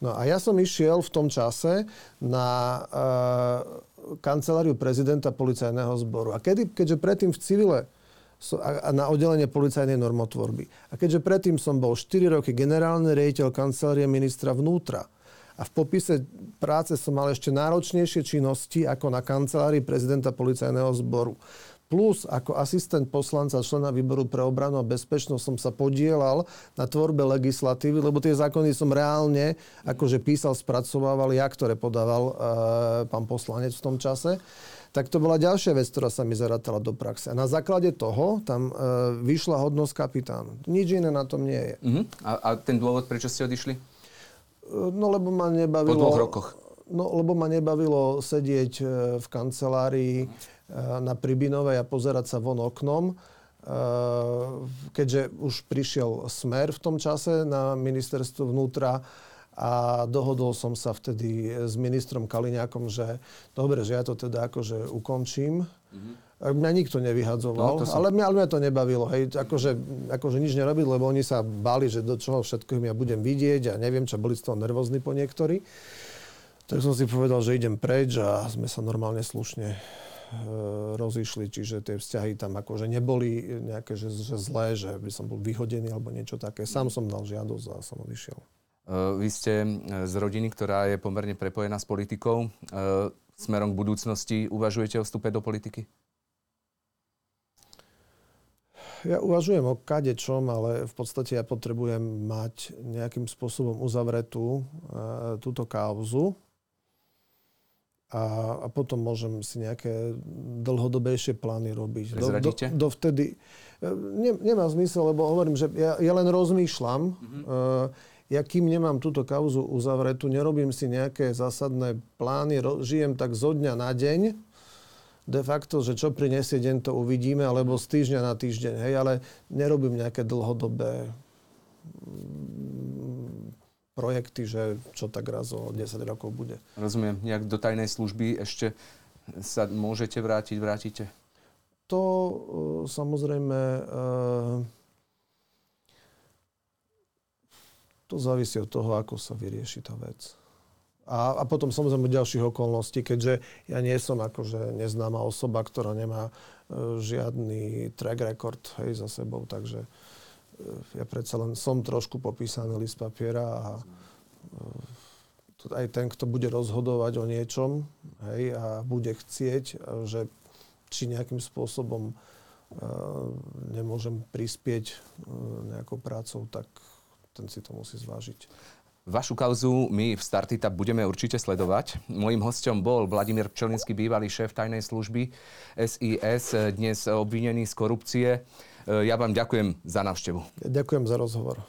No a ja som išiel v tom čase na uh, kanceláriu prezidenta policajného zboru. A kedy, keďže predtým v civile so, a, a na oddelenie policajnej normotvorby. A keďže predtým som bol 4 roky generálny riaditeľ kancelárie ministra vnútra, a v popise práce som mal ešte náročnejšie činnosti ako na kancelárii prezidenta policajného zboru. plus ako asistent poslanca člena výboru pre obranu a bezpečnosť som sa podielal na tvorbe legislatívy, lebo tie zákony som reálne akože písal, spracovával ja, ktoré podával e, pán poslanec v tom čase tak to bola ďalšia vec, ktorá sa mi zarátala do praxe. A na základe toho tam e, vyšla hodnosť kapitánu. Nič iné na tom nie je. Uh-huh. A, a ten dôvod, prečo ste odišli? E, no lebo ma nebavilo... Po dvoch rokoch. No lebo ma nebavilo sedieť e, v kancelárii e, na Pribinovej a pozerať sa von oknom keďže už prišiel smer v tom čase na ministerstvo vnútra a dohodol som sa vtedy s ministrom Kaliňákom, že dobre, že ja to teda akože ukončím. Mm-hmm. Mňa nikto nevyhadzoval, no, som... ale, mňa, ale mňa to nebavilo. Hej. Akože, akože nič nerobiť, lebo oni sa báli, že do čoho všetko ja budem vidieť a neviem, čo boli z toho nervózni po niektorí. Tak som si povedal, že idem preč a sme sa normálne slušne e, rozišli, čiže tie vzťahy tam akože neboli nejaké že, že zlé, že by som bol vyhodený alebo niečo také. Sám som dal žiadosť a som odišiel. Eh, vy ste eh, z rodiny, ktorá je pomerne prepojená s politikou. Smerom k budúcnosti uvažujete o vstupe do politiky? Ja uvažujem o kadečom, ale v podstate ja potrebujem mať nejakým spôsobom uzavretú túto kauzu. A, a potom môžem si nejaké dlhodobejšie plány robiť. Do, do, dovtedy... Ne, nemá zmysel, lebo hovorím, že ja, ja len rozmýšľam. Mm-hmm. Uh, ja kým nemám túto kauzu uzavretú, nerobím si nejaké zásadné plány, žijem tak zo dňa na deň, de facto, že čo prinesie deň, to uvidíme, alebo z týždňa na týždeň, hej, ale nerobím nejaké dlhodobé mm, projekty, že čo tak raz o 10 rokov bude. Rozumiem. Nejak do tajnej služby ešte sa môžete vrátiť, vrátite? To e, samozrejme... E, To závisí od toho, ako sa vyrieši tá vec. A, a potom samozrejme ďalších okolností, keďže ja nie som akože neznáma osoba, ktorá nemá e, žiadny track record hej, za sebou, takže e, ja predsa len som trošku popísaný list papiera a e, aj ten, kto bude rozhodovať o niečom hej, a bude chcieť, že či nejakým spôsobom e, nemôžem prispieť e, nejakou prácou, tak ten si to musí zvážiť. Vašu kauzu my v Startita budeme určite sledovať. Mojím hostom bol Vladimír Pčelinský, bývalý šéf tajnej služby SIS, dnes obvinený z korupcie. Ja vám ďakujem za návštevu. Ďakujem za rozhovor.